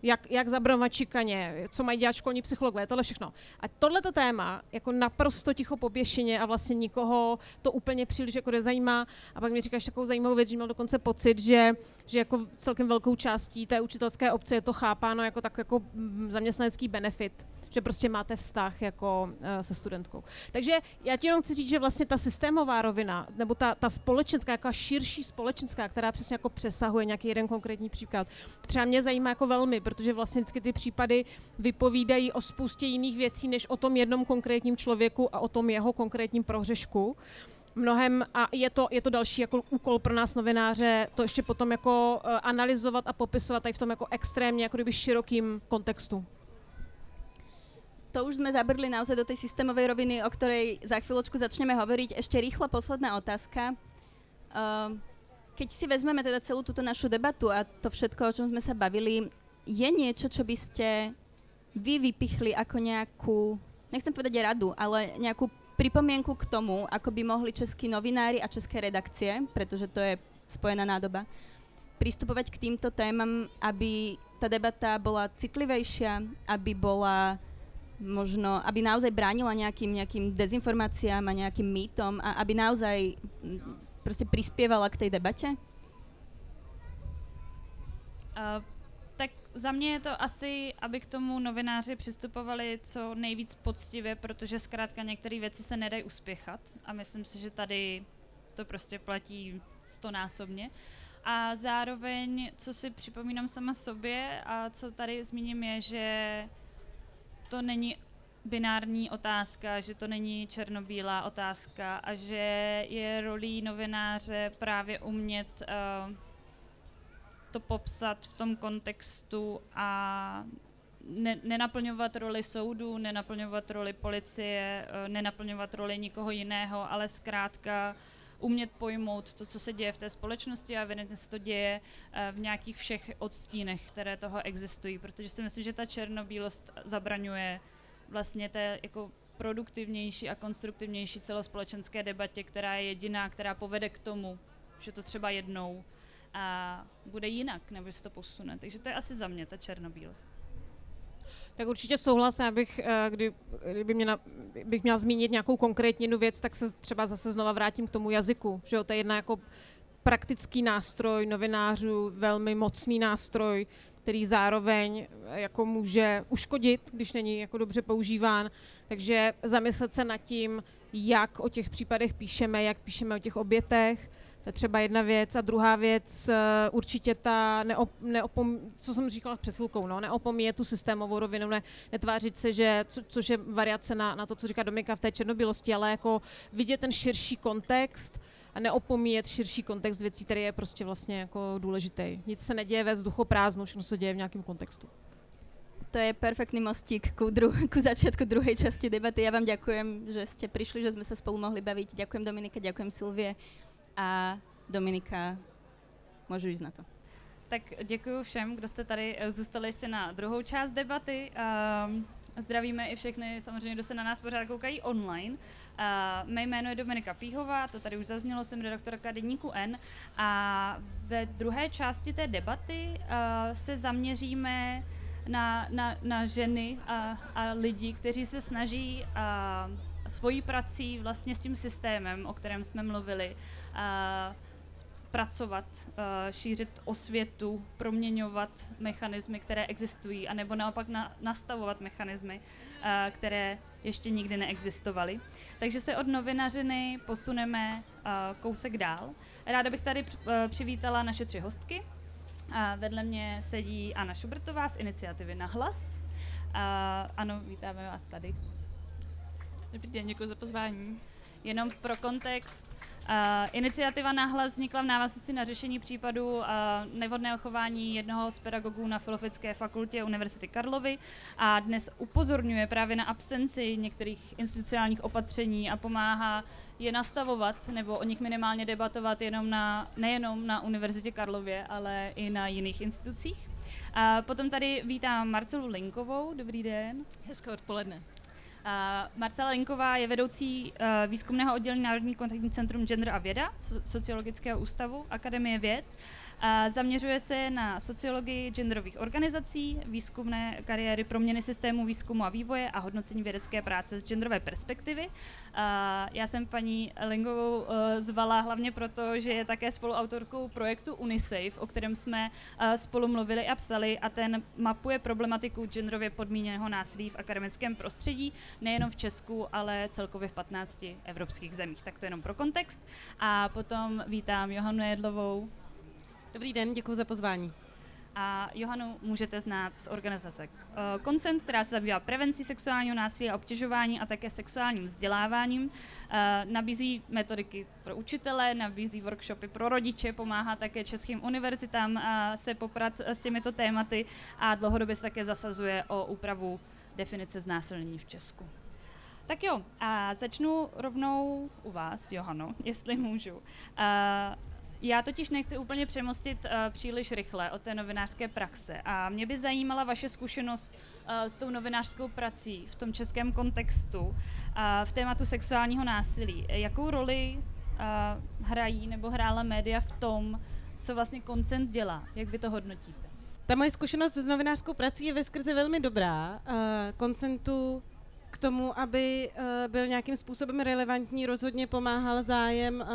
jak, jak zabrovat šikaně, co mají dělat školní psychologové, tohle všechno. A tohleto téma jako naprosto ticho poběšeně a vlastně nikoho to úplně příliš jako nezajímá. A pak mi říkáš takovou zajímavou věc, že měl dokonce pocit, že, že jako celkem velkou částí té učitelské obce je to chápáno jako tak jako zaměstnanecký benefit že prostě máte vztah jako uh, se studentkou. Takže já ti jenom chci říct, že vlastně ta systémová rovina, nebo ta, ta společenská, jako širší společenská, která přesně jako přesahuje nějaký jeden konkrétní příklad, třeba mě zajímá jako velmi, protože vlastně vždycky ty případy vypovídají o spoustě jiných věcí, než o tom jednom konkrétním člověku a o tom jeho konkrétním prohřešku mnohem a je to, je to další jako úkol pro nás novináře to ještě potom jako uh, analyzovat a popisovat tady v tom jako extrémně jako kdyby širokým kontextu to už sme zabrli naozaj do tej systémovej roviny, o ktorej za chvíľočku začneme hovoriť. Ešte rýchla posledná otázka. Uh, keď si vezmeme teda celú túto našu debatu a to všetko, o čom sme sa bavili, je niečo, čo by ste vy vypichli ako nejakú, nechcem povedať radu, ale nejakú pripomienku k tomu, ako by mohli českí novinári a české redakcie, pretože to je spojená nádoba, pristupovať k týmto témam, aby tá debata bola citlivejšia, aby bola možno, aby naozaj bránila nejakým, nejakým dezinformáciám a nejakým mýtom a aby naozaj prostě prispievala k tej debate? Uh, tak za mě je to asi, aby k tomu novináři přistupovali co nejvíc poctivě, protože zkrátka některé věci se nedají uspěchat a myslím si, že tady to prostě platí stonásobně. A zároveň, co si připomínám sama sobě a co tady zmíním je, že to není binární otázka, že to není černobílá otázka a že je rolí novináře právě umět uh, to popsat v tom kontextu a ne, nenaplňovat roli soudu, nenaplňovat roli policie, uh, nenaplňovat roli nikoho jiného, ale zkrátka umět pojmout to, co se děje v té společnosti a evidentně se to děje uh, v nějakých všech odstínech, které toho existují, protože si myslím, že ta černobílost zabraňuje vlastně té jako produktivnější a konstruktivnější celospolečenské debatě, která je jediná, která povede k tomu, že to třeba jednou a bude jinak, nebo se to posune. Takže to je asi za mě ta černobílost. Tak určitě souhlasím, abych, eh, kdy, kdyby měla, bych měla zmínit nějakou konkrétní věc, tak se třeba zase znova vrátím k tomu jazyku. Že jo, to je jedna jako praktický nástroj novinářů, velmi mocný nástroj, který zároveň eh, jako může uškodit, když není jako dobře používán. Takže zamyslet se nad tím, jak o těch případech píšeme, jak píšeme o těch obětech, To je třeba jedna věc. A druhá věc, eh, určitě ta, neop, neopom, co jsem říkala před chvilkou, no, neopomíje tu systémovou rovinu, ne, netvářit se, že, co, což je variace na, na to, co říká Dominika v té černobylosti, ale jako vidět ten širší kontext a neopomíjet širší kontext věcí, který je prostě vlastně jako důležitý. Nic se neděje ve vzduchoprázdnu, všechno se děje v nějakém kontextu. To je perfektný mostík ku, dru- ku začiatku druhej časti debaty. Ja vám ďakujem, že ste prišli, že sme sa spolu mohli baviť. Ďakujem Dominike, ďakujem Silvie a Dominika, můžu jít na to. Tak děkuji všem, kdo jste tady eh, zůstali ještě na druhou část debaty. Um, zdravíme i všechny, samozřejmě, kdo se na nás pořád koukají online. Uh, mé jméno je Dominika Píhová, to tady už zaznělo, jsem redaktorka Deníku N a ve druhé části té debaty uh, se zaměříme na, na, na ženy a, a lidi, kteří se snaží uh, svojí prací vlastně s tím systémem, o kterém jsme mluvili, pracovat, uh, šířit osvětu, proměňovat mechanismy, které existují, anebo naopak na, nastavovat mechanismy, uh, které ještě nikdy neexistovaly. Takže se od novinařiny posuneme uh, kousek dál. Ráda bych tady přivítala naše tři hostky. Vedle mě sedí Anna Šubertová z iniciativy Nahlas. Ano, vítáme vás tady. Dobrý den, děkuji za pozvání. Jenom pro kontext, Uh, iniciativa náhlas vznikla v návaznosti na řešení případu uh, nevhodného chování jednoho z pedagogů na Filozofické fakultě Univerzity Karlovy a dnes upozorňuje právě na absenci některých institucionálních opatření a pomáhá je nastavovat nebo o nich minimálně debatovat jenom na, nejenom na Univerzitě Karlově, ale i na jiných institucích. A potom tady vítám Marcelu Linkovou. Dobrý den. Hezké odpoledne. Marcela Linková je vedoucí uh, výzkumného oddělení Národní kontaktní centrum Gender a věda Sociologického ústavu Akademie věd. A zaměřuje se na sociologii genderových organizací, výzkumné kariéry proměny systému výzkumu a vývoje a hodnocení vědecké práce z genderové perspektivy. A já jsem paní Lingovou uh, zvala hlavně proto, že je také spoluautorkou projektu UNICEF, o kterém jsme uh, spolu mluvili a psali a ten mapuje problematiku genderově podmíněného násilí v akademickém prostředí, nejenom v Česku, ale celkově v 15 evropských zemích. Tak to jenom pro kontext. A potom vítám Johanu Jedlovou, Dobrý den, děkuji za pozvání. A Johanu můžete znát z organizace Koncent, eh, která se zabývá prevencí sexuálního násilí a obtěžování a také sexuálním vzděláváním. Eh, nabízí metodiky pro učitele, nabízí workshopy pro rodiče, pomáhá také českým univerzitám eh, se poprat s těmito tématy a dlouhodobě se také zasazuje o úpravu definice znásilnění v Česku. Tak jo, a začnu rovnou u vás, Johano, <laughs> jestli můžu. Já totiž nechci úplně přemostit uh, příliš rychle od té novinářské praxe a mě by zajímala vaše zkušenost uh, s tou novinářskou prací v tom českém kontextu uh, v tématu sexuálního násilí. Jakou roli uh, hrají nebo hrála média v tom, co vlastně koncent dělá? Jak vy to hodnotíte? Ta moje zkušenost s novinářskou prací je ve skrze velmi dobrá. Uh, koncentu k tomu, aby uh, byl nějakým způsobem relevantní, rozhodně pomáhal zájem uh,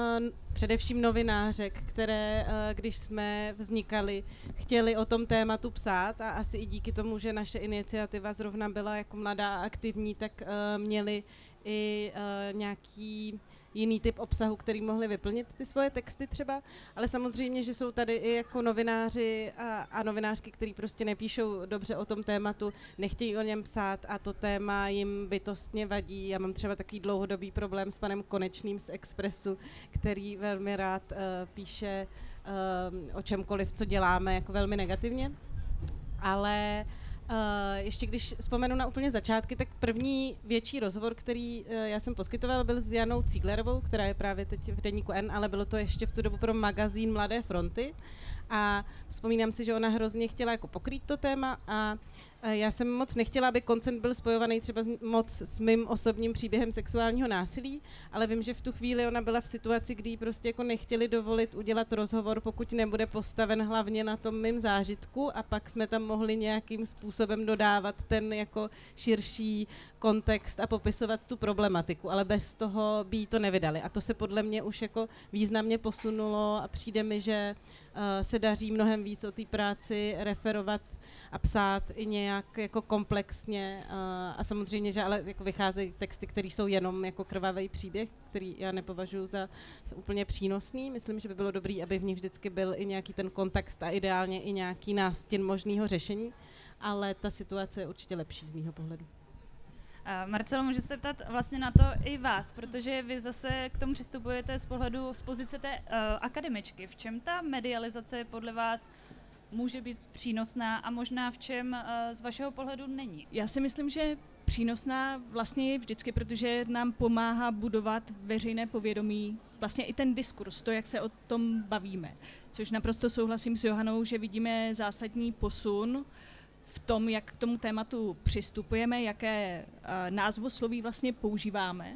především novinářek, které, uh, když jsme vznikali, chtěli o tom tématu psát a asi i díky tomu, že naše iniciativa zrovna byla jako mladá a aktivní, tak měli i nějaký jiný typ obsahu, který mohli vyplnit ty svoje texty třeba, ale samozřejmě, že jsou tady i jako novináři a, a novinářky, kteří prostě nepíšou dobře o tom tématu, nechtějí o něm psát a to téma jim bytostně vadí. Já mám třeba takový dlouhodobý problém s panem Konečným z Expressu, který velmi rád uh, píše uh, o čemkoliv, co děláme, jako velmi negativně. Ale uh, ještě když vzpomenu na úplně začátky, tak první větší rozhovor, který uh, já jsem poskytoval, byl s Janou Cíglerovou, která je právě teď v deníku N, ale bylo to ještě v tu dobu pro magazín Mladé fronty. A vzpomínám si, že ona hrozně chtěla jako pokrýt to téma a já jsem moc nechtěla, aby koncent byl spojovaný třeba moc s mým osobním příběhem sexuálního násilí, ale vím, že v tu chvíli ona byla v situaci, kdy jí prostě jako nechtěli dovolit udělat rozhovor, pokud nebude postaven hlavně na tom mým zážitku a pak jsme tam mohli nějakým způsobem dodávat ten jako širší kontext a popisovat tu problematiku, ale bez toho by jí to nevydali. A to se podle mě už jako významně posunulo a přijde mi, že se daří mnohem víc o té práci referovat a psát i nějak jako komplexně a samozřejmě, že ale jako vycházejí texty, které jsou jenom jako krvavý příběh, který já nepovažuji za úplně přínosný. Myslím, že by bylo dobré, aby v nich vždycky byl i nějaký ten kontext a ideálně i nějaký nástin možného řešení, ale ta situace je určitě lepší z mého pohledu. Marcelo, můžu se ptat vlastně na to i vás, protože vy zase k tomu přistupujete z pohledu, z pozice té uh, akademičky. V čem ta medializace podle vás může být přínosná a možná v čem uh, z vašeho pohledu není? Já si myslím, že přínosná vlastně je vždycky, protože nám pomáhá budovat veřejné povědomí, vlastně i ten diskurs, to, jak se o tom bavíme. Což naprosto souhlasím s Johanou, že vidíme zásadní posun v tom, jak k tomu tématu přistupujeme, jaké uh, názvosloví vlastně používáme.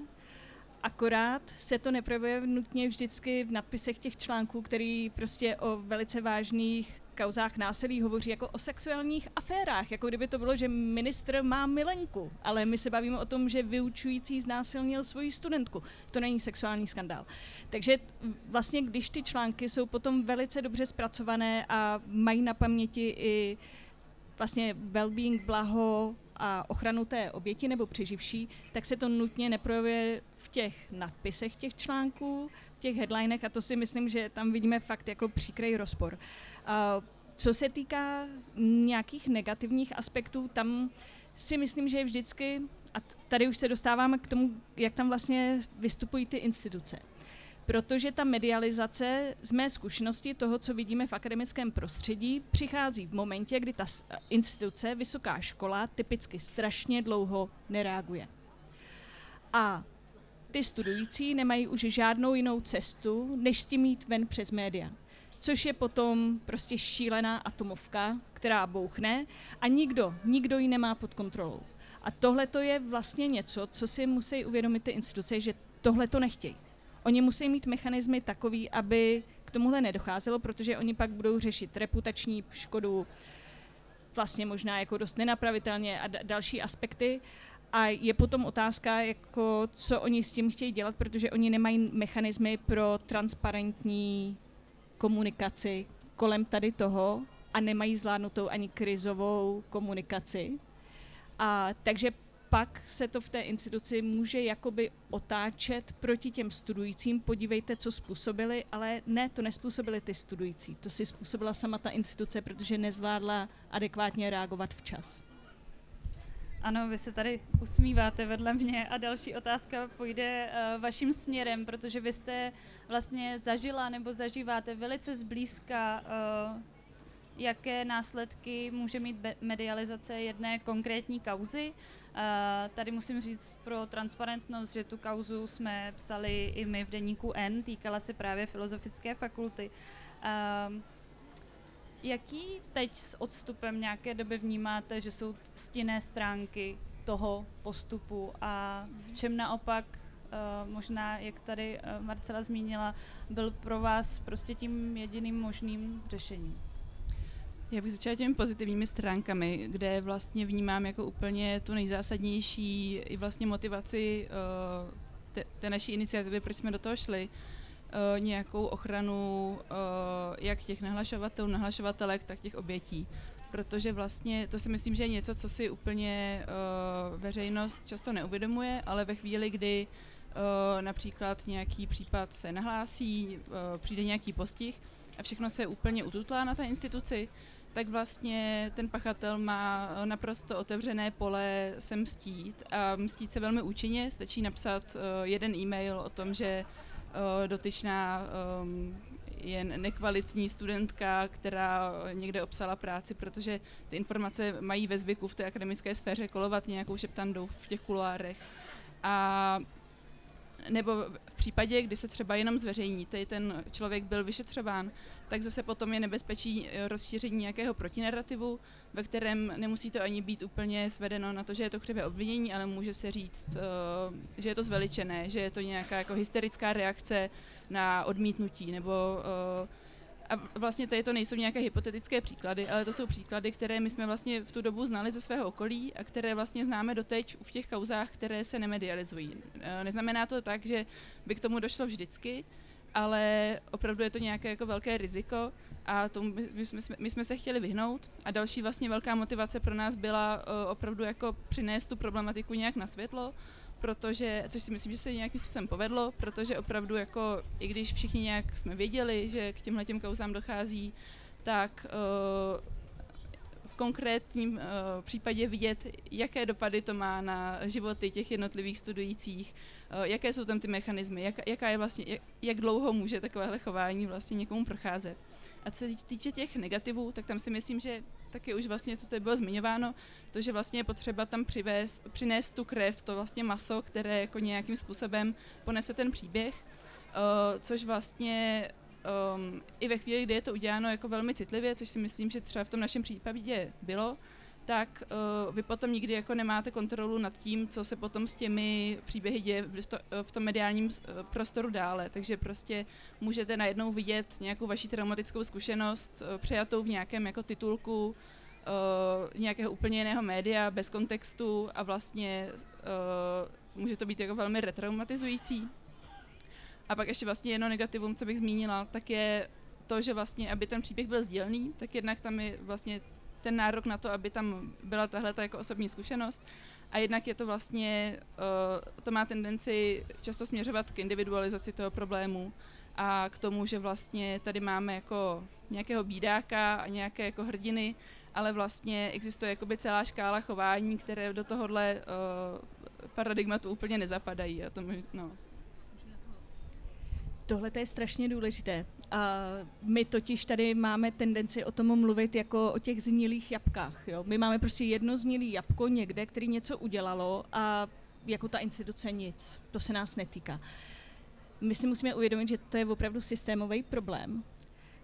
Akorát se to neprojevuje nutně vždycky v nadpisech těch článků, který prostě o velice vážných kauzách násilí hovoří jako o sexuálních aférách, jako kdyby to bylo, že ministr má milenku, ale my se bavíme o tom, že vyučující znásilnil svoji studentku. To není sexuální skandál. Takže vlastně, když ty články jsou potom velice dobře zpracované a mají na paměti i vlastně well-being, blaho a ochranu té oběti nebo přeživší, tak se to nutně neprojevuje v těch nadpisech těch článků, v těch headlinech a to si myslím, že tam vidíme fakt jako příkrej rozpor. Co se týká nějakých negativních aspektů, tam si myslím, že je vždycky, a tady už se dostáváme k tomu, jak tam vlastně vystupují ty instituce. Protože ta medializace z mé zkušenosti toho, co vidíme v akademickém prostředí, přichází v momentě, kdy ta instituce, vysoká škola, typicky strašně dlouho nereaguje. A ty studující nemají už žádnou jinou cestu, než s tím jít ven přes média což je potom prostě šílená atomovka, která bouchne a nikdo, nikdo ji nemá pod kontrolou. A tohle to je vlastně něco, co si musí uvědomit ty instituce, že tohle to nechtějí. Oni musí mít mechanismy takový, aby k tomuhle nedocházelo, protože oni pak budou řešit reputační škodu, vlastně možná jako dost nenapravitelně a další aspekty. A je potom otázka, jako, co oni s tím chtějí dělat, protože oni nemají mechanismy pro transparentní komunikaci kolem tady toho a nemají zvládnutou ani krizovou komunikaci. A takže pak se to v té instituci může jakoby otáčet proti těm studujícím. Podívejte, co způsobili, ale ne, to nespůsobili ty studující. To si způsobila sama ta instituce, protože nezvládla adekvátně reagovat včas. Ano, vy se tady usmíváte vedle mě a další otázka půjde uh, vaším směrem, protože vy jste vlastně zažila nebo zažíváte velice zblízka, uh, jaké následky může mít medializace jedné konkrétní kauzy. Uh, tady musím říct pro transparentnost, že tu kauzu jsme psali i my v deníku N, týkala se právě Filozofické fakulty. Uh, Jaký teď s odstupem nějaké doby vnímáte, že jsou stinné stránky toho postupu a v čem naopak uh, možná, jak tady uh, Marcela zmínila, byl pro vás prostě tím jediným možným řešením? Já bych začala těmi pozitivními stránkami, kde vlastně vnímám jako úplně tu nejzásadnější i vlastně motivaci uh, té, té naší iniciativy, proč jsme do toho šli, uh, nějakou ochranu uh, jak těch nahlašovatelů, nahlašovatelek, tak těch obětí. Protože vlastně to si myslím, že je něco, co si úplně uh, veřejnost často neuvědomuje, ale ve chvíli, kdy uh, například nějaký případ se nahlásí, uh, přijde nějaký postih a všechno se úplně ututlá na té instituci, tak vlastně ten pachatel má naprosto otevřené pole se mstít a mstít se velmi účinně, stačí napsat uh, jeden e-mail o tom, že uh, dotyčná um, je nekvalitní studentka, která někde obsala práci, protože ty informace mají ve zvyku v té akademické sféře kolovat nějakou šeptandou v těch kuloárech. A nebo v případě, kdy se třeba jenom zveřejní, tady ten člověk byl vyšetřován, tak zase potom je nebezpečí rozšíření nějakého protinarrativu, ve kterém nemusí to ani být úplně svedeno na to, že je to křivé obvinění, ale může se říct, eh, že je to zveličené, že je to nějaká jako hysterická reakce na odmítnutí, nebo uh, a vlastně tady to nejsou nějaké hypotetické příklady, ale to jsou příklady, které my jsme vlastně v tu dobu znali ze svého okolí a které vlastně známe doteď v těch kauzách, které se nemedializují. Eh, neznamená to tak, že by k tomu došlo vždycky, ale opravdu je to nějaké jako velké riziko a tomu my jsme, my jsme se chtěli vyhnout. A další vlastně velká motivace pro nás byla uh, opravdu jako přinést tu problematiku nějak na světlo, protože, což si myslím, že se nějakým způsobem povedlo, protože opravdu jako, i když všichni nějak jsme věděli, že k těmhle těm kauzám dochází, tak uh, v konkrétním uh, případě vidět, jaké dopady to má na životy těch jednotlivých studujících, uh, jaké jsou tam ty mechanismy, jak, jaká je vlastně, jak, jak dlouho může takovéhle chování vlastně někomu procházet. A co se týče těch negativů, tak tam si myslím, že taky už vlastně, co tady bylo zmiňováno, to, že vlastně je potřeba tam přivést, přinést tu krev, to vlastně maso, které jako nějakým způsobem ponese ten příběh, uh, což vlastně um, i ve chvíli, kdy je to uděláno jako velmi citlivě, což si myslím, že třeba v tom našem případě bylo, tak uh, vy potom nikdy jako nemáte kontrolu nad tím, co se potom s těmi příběhy děje v, to, v tom mediálním uh, prostoru dále. Takže prostě můžete najednou vidět nějakou vaši traumatickou zkušenost uh, přijatou v nějakém jako titulku uh, nějakého úplně jiného média, bez kontextu a vlastně uh, může to být jako velmi retraumatizující. A pak ještě vlastně jedno negativum, co bych zmínila, tak je to, že vlastně, aby ten příběh byl sdílný, tak jednak tam je vlastně ten nárok na to, aby tam byla tahle jako osobní zkušenost. A jednak je to vlastně, uh, to má tendenci často směřovat k individualizaci toho problému a k tomu, že vlastně tady máme jako nějakého bídáka a nějaké jako hrdiny, ale vlastně existuje jakoby celá škála chování, které do tohohle uh, paradigmatu úplně nezapadají. A to, no, Tohle je strašně důležité. My totiž tady máme tendenci o tom mluvit jako o těch znílých jabkách. Jo? My máme prostě jedno znílý jabko někde, který něco udělalo a jako ta instituce nic. To se nás netýká. My si musíme uvědomit, že to je opravdu systémový problém,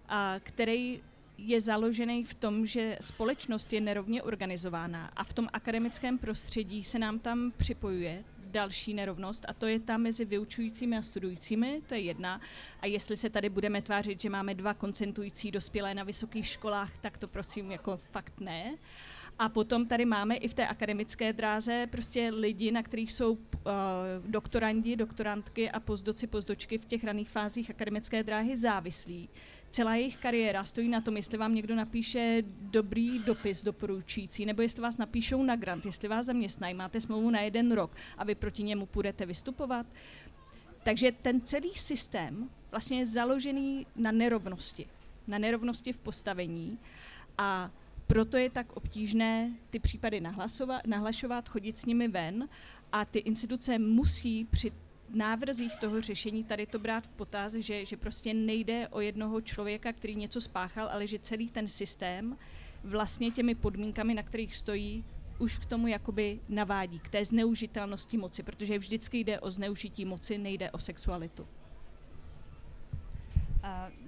a který je založený v tom, že společnost je nerovně organizována a v tom akademickém prostředí se nám tam připojuje další nerovnost a to je ta mezi vyučujícími a studujícími, to je jedna. A jestli se tady budeme tvářit, že máme dva koncentující dospělé na vysokých školách, tak to prosím jako fakt ne. A potom tady máme i v té akademické dráze prostě lidi, na kterých jsou uh, doktorandi, doktorantky a pozdoci, pozdočky v těch raných fázích akademické dráhy závislí celá jejich kariéra stojí na tom, jestli vám někdo napíše dobrý dopis doporučující, nebo jestli vás napíšou na grant, jestli vás zaměstnají, máte smlouvu na jeden rok a vy proti němu půjdete vystupovat. Takže ten celý systém vlastně je založený na nerovnosti. Na nerovnosti v postavení a proto je tak obtížné ty případy nahlašovat, chodit s nimi ven a ty instituce musí při návrzích toho řešení tady to brát v potaz, že, že prostě nejde o jednoho člověka, který něco spáchal, ale že celý ten systém vlastně těmi podmínkami, na kterých stojí, už k tomu jakoby navádí, k té zneužitelnosti moci, protože vždycky jde o zneužití moci, nejde o sexualitu. Uh,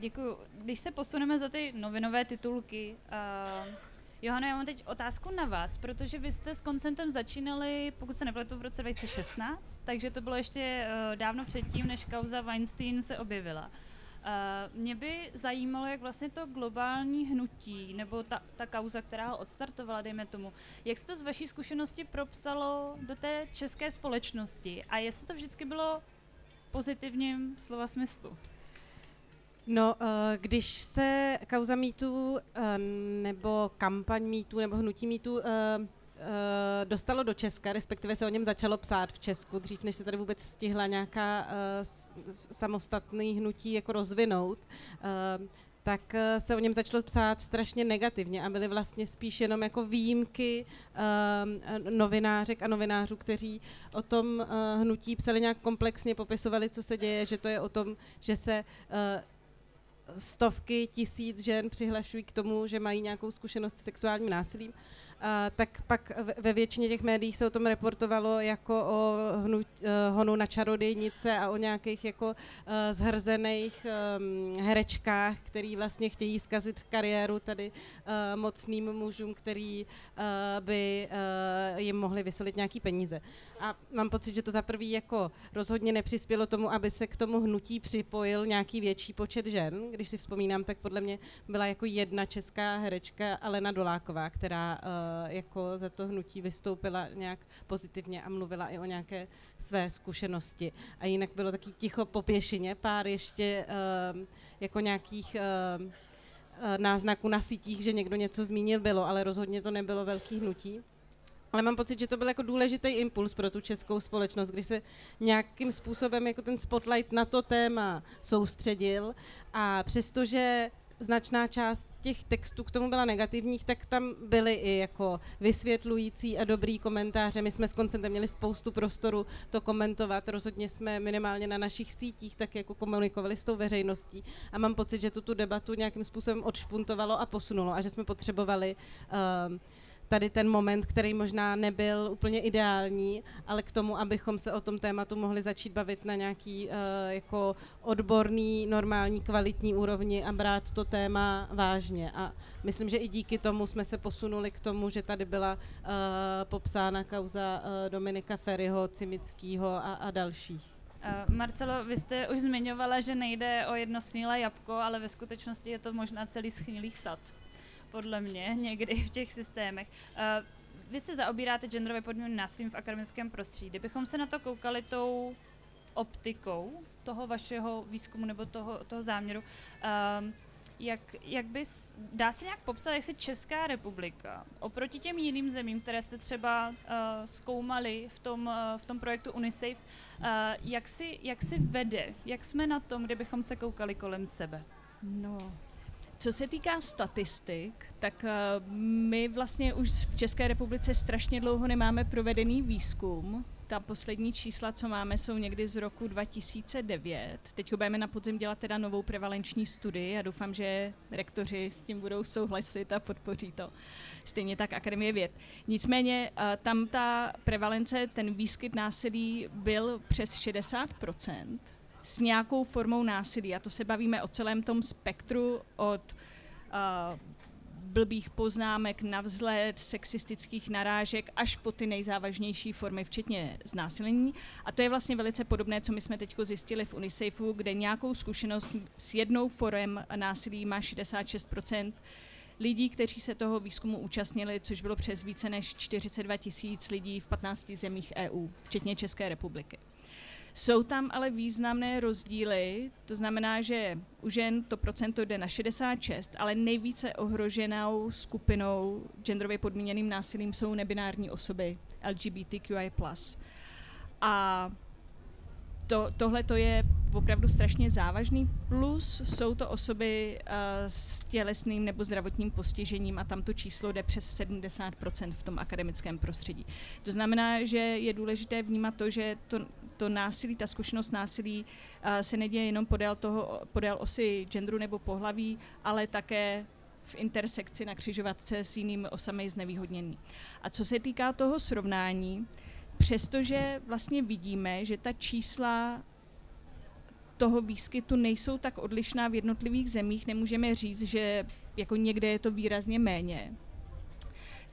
děkuji. Když se posuneme za ty novinové titulky, uh, Johano, já mám teď otázku na vás, protože vy jste s koncentem začínali, pokud se nepletu, v roce 2016, takže to bylo ještě uh, dávno předtím, než kauza Weinstein se objevila. Uh, mě by zajímalo, jak vlastně to globální hnutí, nebo ta, ta kauza, která ho odstartovala, dejme tomu, jak se to z vaší zkušenosti propsalo do té české společnosti a jestli to vždycky bylo v pozitivním slova smyslu? No, eh, když se kauza mýtu eh, nebo kampaň mýtu nebo hnutí mýtu eh, dostalo do Česka, respektive se o něm začalo psát v Česku, dřív než se tady vůbec stihla nějaká samostatný hnutí jako rozvinout, tak se o něm začalo psát strašně negativně a byly vlastně spíš jenom jako výjimky novinářek a novinářů, kteří o tom hnutí psali nějak komplexně, popisovali, co se děje, že to je o tom, že se stovky tisíc žen přihlašují k tomu, že mají nějakou zkušenost s sexuálním násilím tak pak ve většině těch médií se o tom reportovalo jako o hnut, uh, honu na čarodějnice a o nějakých jako uh, zhrzených um, herečkách, který vlastně chtějí zkazit kariéru tady uh, mocným mužům, který by jim mohli vysolit nějaký peníze. A mám pocit, že to za prvý jako rozhodně nepřispělo tomu, aby se k tomu hnutí připojil nějaký větší počet žen. Když si vzpomínám, tak podle mě byla jako jedna česká herečka Alena Doláková, která uh, Eh, jako za to hnutí vystoupila nějak pozitivně a mluvila i o nějaké své zkušenosti. A jinak bylo taky ticho po pěšině, pár ještě uh, jako nějakých uh, náznaku na sítích, že někdo něco zmínil, bylo, ale rozhodně to nebylo velký hnutí. Ale mám pocit, že to byl jako důležitý impuls pro tu českou společnost, když se nějakým způsobem jako ten spotlight na to téma soustředil a přestože značná část těch textů k tomu byla negativních, tak tam byly i jako vysvětlující a dobrý komentáře. My jsme s koncentem měli spoustu prostoru to komentovat, rozhodně jsme minimálně na našich sítích tak jako komunikovali s tou veřejností a mám pocit, že to tu debatu nějakým způsobem odšpuntovalo a posunulo a že jsme potřebovali uh, tady ten moment, který možná nebyl úplně ideální, ale k tomu, abychom se o tom tématu mohli začít bavit na nějaký uh, jako odborný, normální, kvalitní úrovni a brát to téma vážně. A myslím, že i díky tomu jsme se posunuli k tomu, že tady byla uh, popsána kauza uh, Dominika Ferryho, Cimického a, a dalších. Marcelo, vy jste už zmiňovala, že nejde o jedno snílé jabko, ale ve skutečnosti je to možná celý schnilý sad podle mě, <laughs> někdy v těch systémech. Uh, vy se zaobíráte genderově podmíneným násilím v akademickém prostředí. Kdybychom se na to koukali tou optikou toho vašeho výzkumu nebo toho, toho záměru, um, jak, jak bys, dá se nějak popsat, jak se Česká republika oproti těm jiným zemím, které jste třeba uh, zkoumali v tom, uh, v tom projektu UNICEF, uh, jak, si, jak si vede, jak jsme na tom, kdybychom se koukali kolem sebe? No, co se týká statistik, tak eh, my vlastně už v České republice strašně dlouho nemáme provedený výzkum. Ta poslední čísla, co máme, jsou někdy z roku 2009. Teď budeme na podzim dělat teda novou prevalenční studii a doufám, že rektoři s tím budou souhlasit a podpoří to. Stejně tak Akademie věd. Nicméně eh, tam ta prevalence, ten výskyt násilí byl přes 60 s nějakou formou násilí. A to se bavíme o celém tom spektru od uh, blbých poznámek na vzhled, sexistických narážek až po ty nejzávažnější formy, včetně znásilnění. A to je vlastně velice podobné, co my jsme teď zjistili v UNICEFu, kde nějakou zkušenost s jednou forem násilí má 66% lidí, kteří se toho výzkumu účastnili, což bylo přes více než 42 tisíc lidí v 15 zemích EU, včetně České republiky. Jsou tam ale významné rozdíly, to znamená, že u žen to procento jde na 66, ale nejvíce ohroženou skupinou genderově podmíněným násilím jsou nebinární osoby LGBTQI+. A to, tohle to je opravdu strašně závažný, plus jsou to osoby uh, s tělesným nebo zdravotním postižením a tam to číslo jde přes 70% v tom akademickém prostředí. To znamená, že je důležité vnímat to, že to, to násilí, ta zkušenost násilí uh, se neděje jenom podél, toho, podél osy genderu nebo pohlaví, ale také v intersekci na křižovatce s jinými osami znevýhodnění. A co se týká toho srovnání, přestože vlastně vidíme, že ta čísla toho výskytu nejsou tak odlišná v jednotlivých zemích, nemůžeme říct, že jako někde je to výrazně méně,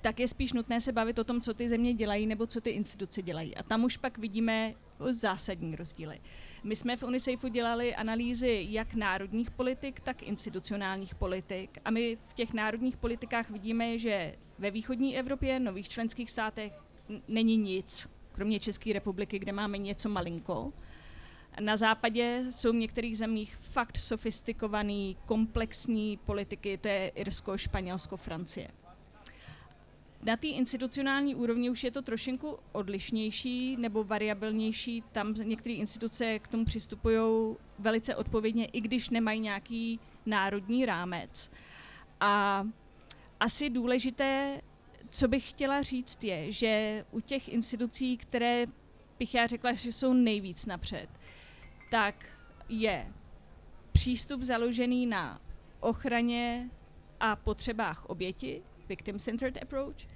tak je spíš nutné se bavit o tom, co ty země dělají nebo co ty instituce dělají. A tam už pak vidíme zásadní rozdíly. My jsme v UNICEFu dělali analýzy jak národních politik, tak institucionálních politik. A my v těch národních politikách vidíme, že ve východní Evropě, nových členských státech není nic kromě České republiky, kde máme něco malinko. Na západě jsou v některých zemích fakt sofistikovaný, komplexní politiky, to je Irsko, Španělsko, Francie. Na té institucionální úrovni už je to trošinku odlišnější nebo variabilnější. Tam některé instituce k tomu přistupují velice odpovědně, i když nemají nějaký národní rámec. A asi důležité co bych chtěla říct je, že u těch institucí, které bych já řekla, že jsou nejvíc napřed, tak je přístup založený na ochraně a potřebách oběti, victim-centered approach,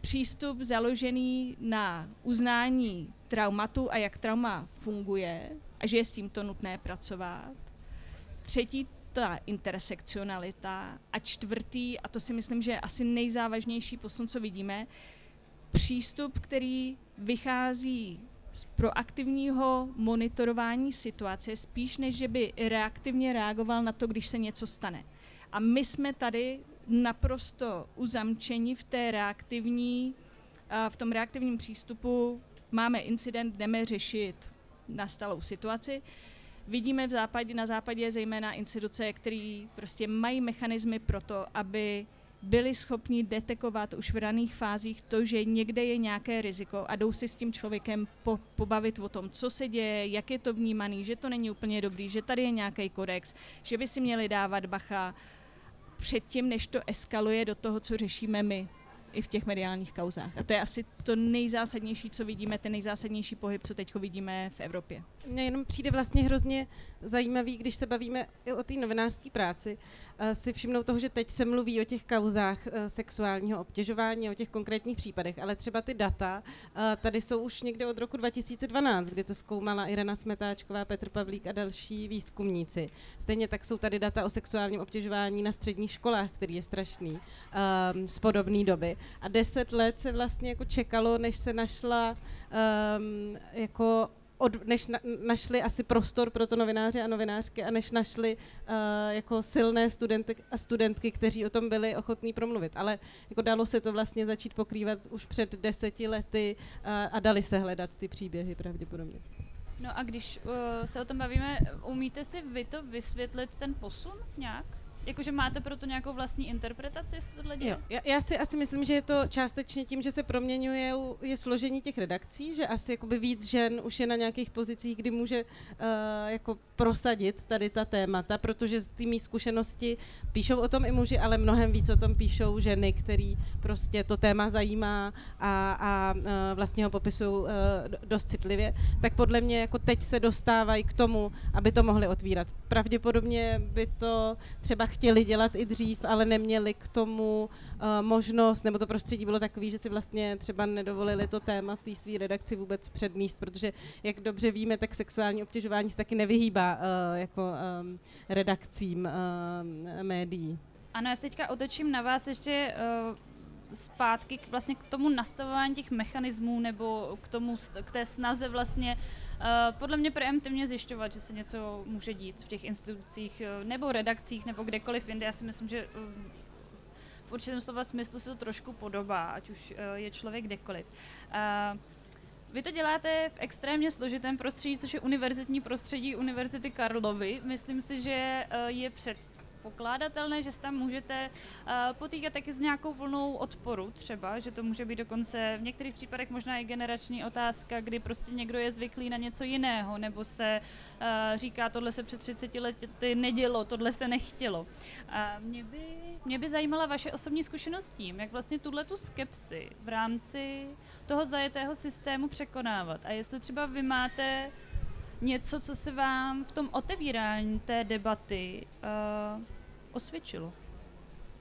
přístup založený na uznání traumatu a jak trauma funguje a že je s tímto nutné pracovat. Třetí ta intersekcionalita a čtvrtý, a to si myslím, že je asi nejzávažnější posun, co vidíme, přístup, který vychází z proaktivního monitorování situace, spíš než že by reaktivně reagoval na to, když se něco stane. A my jsme tady naprosto uzamčeni v té reaktivní, v tom reaktivním přístupu. Máme incident, jdeme řešit nastalou situaci vidíme v západě, na západě zejména instituce, které prostě mají mechanismy pro to, aby byli schopni detekovat už v raných fázích to, že někde je nějaké riziko a jdou si s tím člověkem po, pobavit o tom, co se děje, jak je to vnímaný, že to není úplně dobrý, že tady je nějaký kodex, že by si měli dávat bacha předtím, než to eskaluje do toho, co řešíme my i v těch mediálních kauzách. A to je asi to nejzásadnější, co vidíme, ten nejzásadnější pohyb, co teď vidíme v Evropě. Mně jenom přijde vlastně hrozně zajímavý, když se bavíme i o té novinářské práci, uh, si všimnout toho, že teď se mluví o těch kauzách uh, sexuálního obtěžování, o těch konkrétních případech, ale třeba ty data uh, tady jsou už někde od roku 2012, kdy to zkoumala Irena Smetáčková, Petr Pavlík a další výzkumníci. Stejně tak jsou tady data o sexuálním obtěžování na středních školách, který je strašný, z podobné doby. A deset let se vlastně jako čekalo, než se našla um, jako od, než na, našli asi prostor pro to novináře a novinářky a než našli uh, jako silné studenty a studentky, kteří o tom byli ochotní promluvit. Ale jako dalo se to vlastně začít pokrývat už před deseti lety uh, a dali se hledat ty příběhy pravděpodobně. No a když uh, se o tom bavíme, umíte si vy to vysvětlit, ten posun nějak? Jakože máte pro to nějakou vlastní interpretaci? Jo, já, já si asi myslím, že je to částečně tím, že se proměňuje je složení těch redakcí, že asi jakoby víc žen už je na nějakých pozicích, kdy může uh, jako prosadit tady ta témata, protože z té mý zkušenosti píšou o tom i muži, ale mnohem víc o tom píšou ženy, který prostě to téma zajímá a, a uh, vlastně ho popisují uh, dost citlivě, tak podle mě jako teď se dostávají k tomu, aby to mohli otvírat. Pravděpodobně by to třeba chtěli dělat i dřív, ale neměli k tomu uh, možnost, nebo to prostředí bylo takový, že si vlastně třeba nedovolili to téma v té své redakci vůbec předníst, protože jak dobře víme, tak sexuální obtěžování se taky nevyhýbá uh, jako um, redakcím uh, médií. Ano, já se teďka otočím na vás ještě uh, zpátky k, vlastně k tomu nastavování těch mechanismů nebo k, tomu, k té snaze vlastně uh, podle mě preemptivně zjišťovat, že se něco může dít v těch institucích uh, nebo redakcích nebo kdekoliv jinde. Já si myslím, že uh, v určitém slova smyslu se to trošku podobá, ať už je člověk kdekoliv. Uh, vy to děláte v extrémně složitém prostředí, což je univerzitní prostředí Univerzity Karlovy. Myslím si, že je před pokládatelné, že se tam můžete uh, potýkat taky s nějakou vlnou odporu třeba, že to může být dokonce v některých případech možná i generační otázka, kdy prostě někdo je zvyklý na něco jiného, nebo se uh, říká, tohle se před 30 lety nedělo, tohle se nechtělo. A mě by, mě by zajímala vaše osobní zkušenost s tím, jak vlastně tuhle tu skepsi v rámci toho zajetého systému překonávat. A jestli třeba vy máte něco, co se vám v tom otevírání té debaty uh, osvědčilo?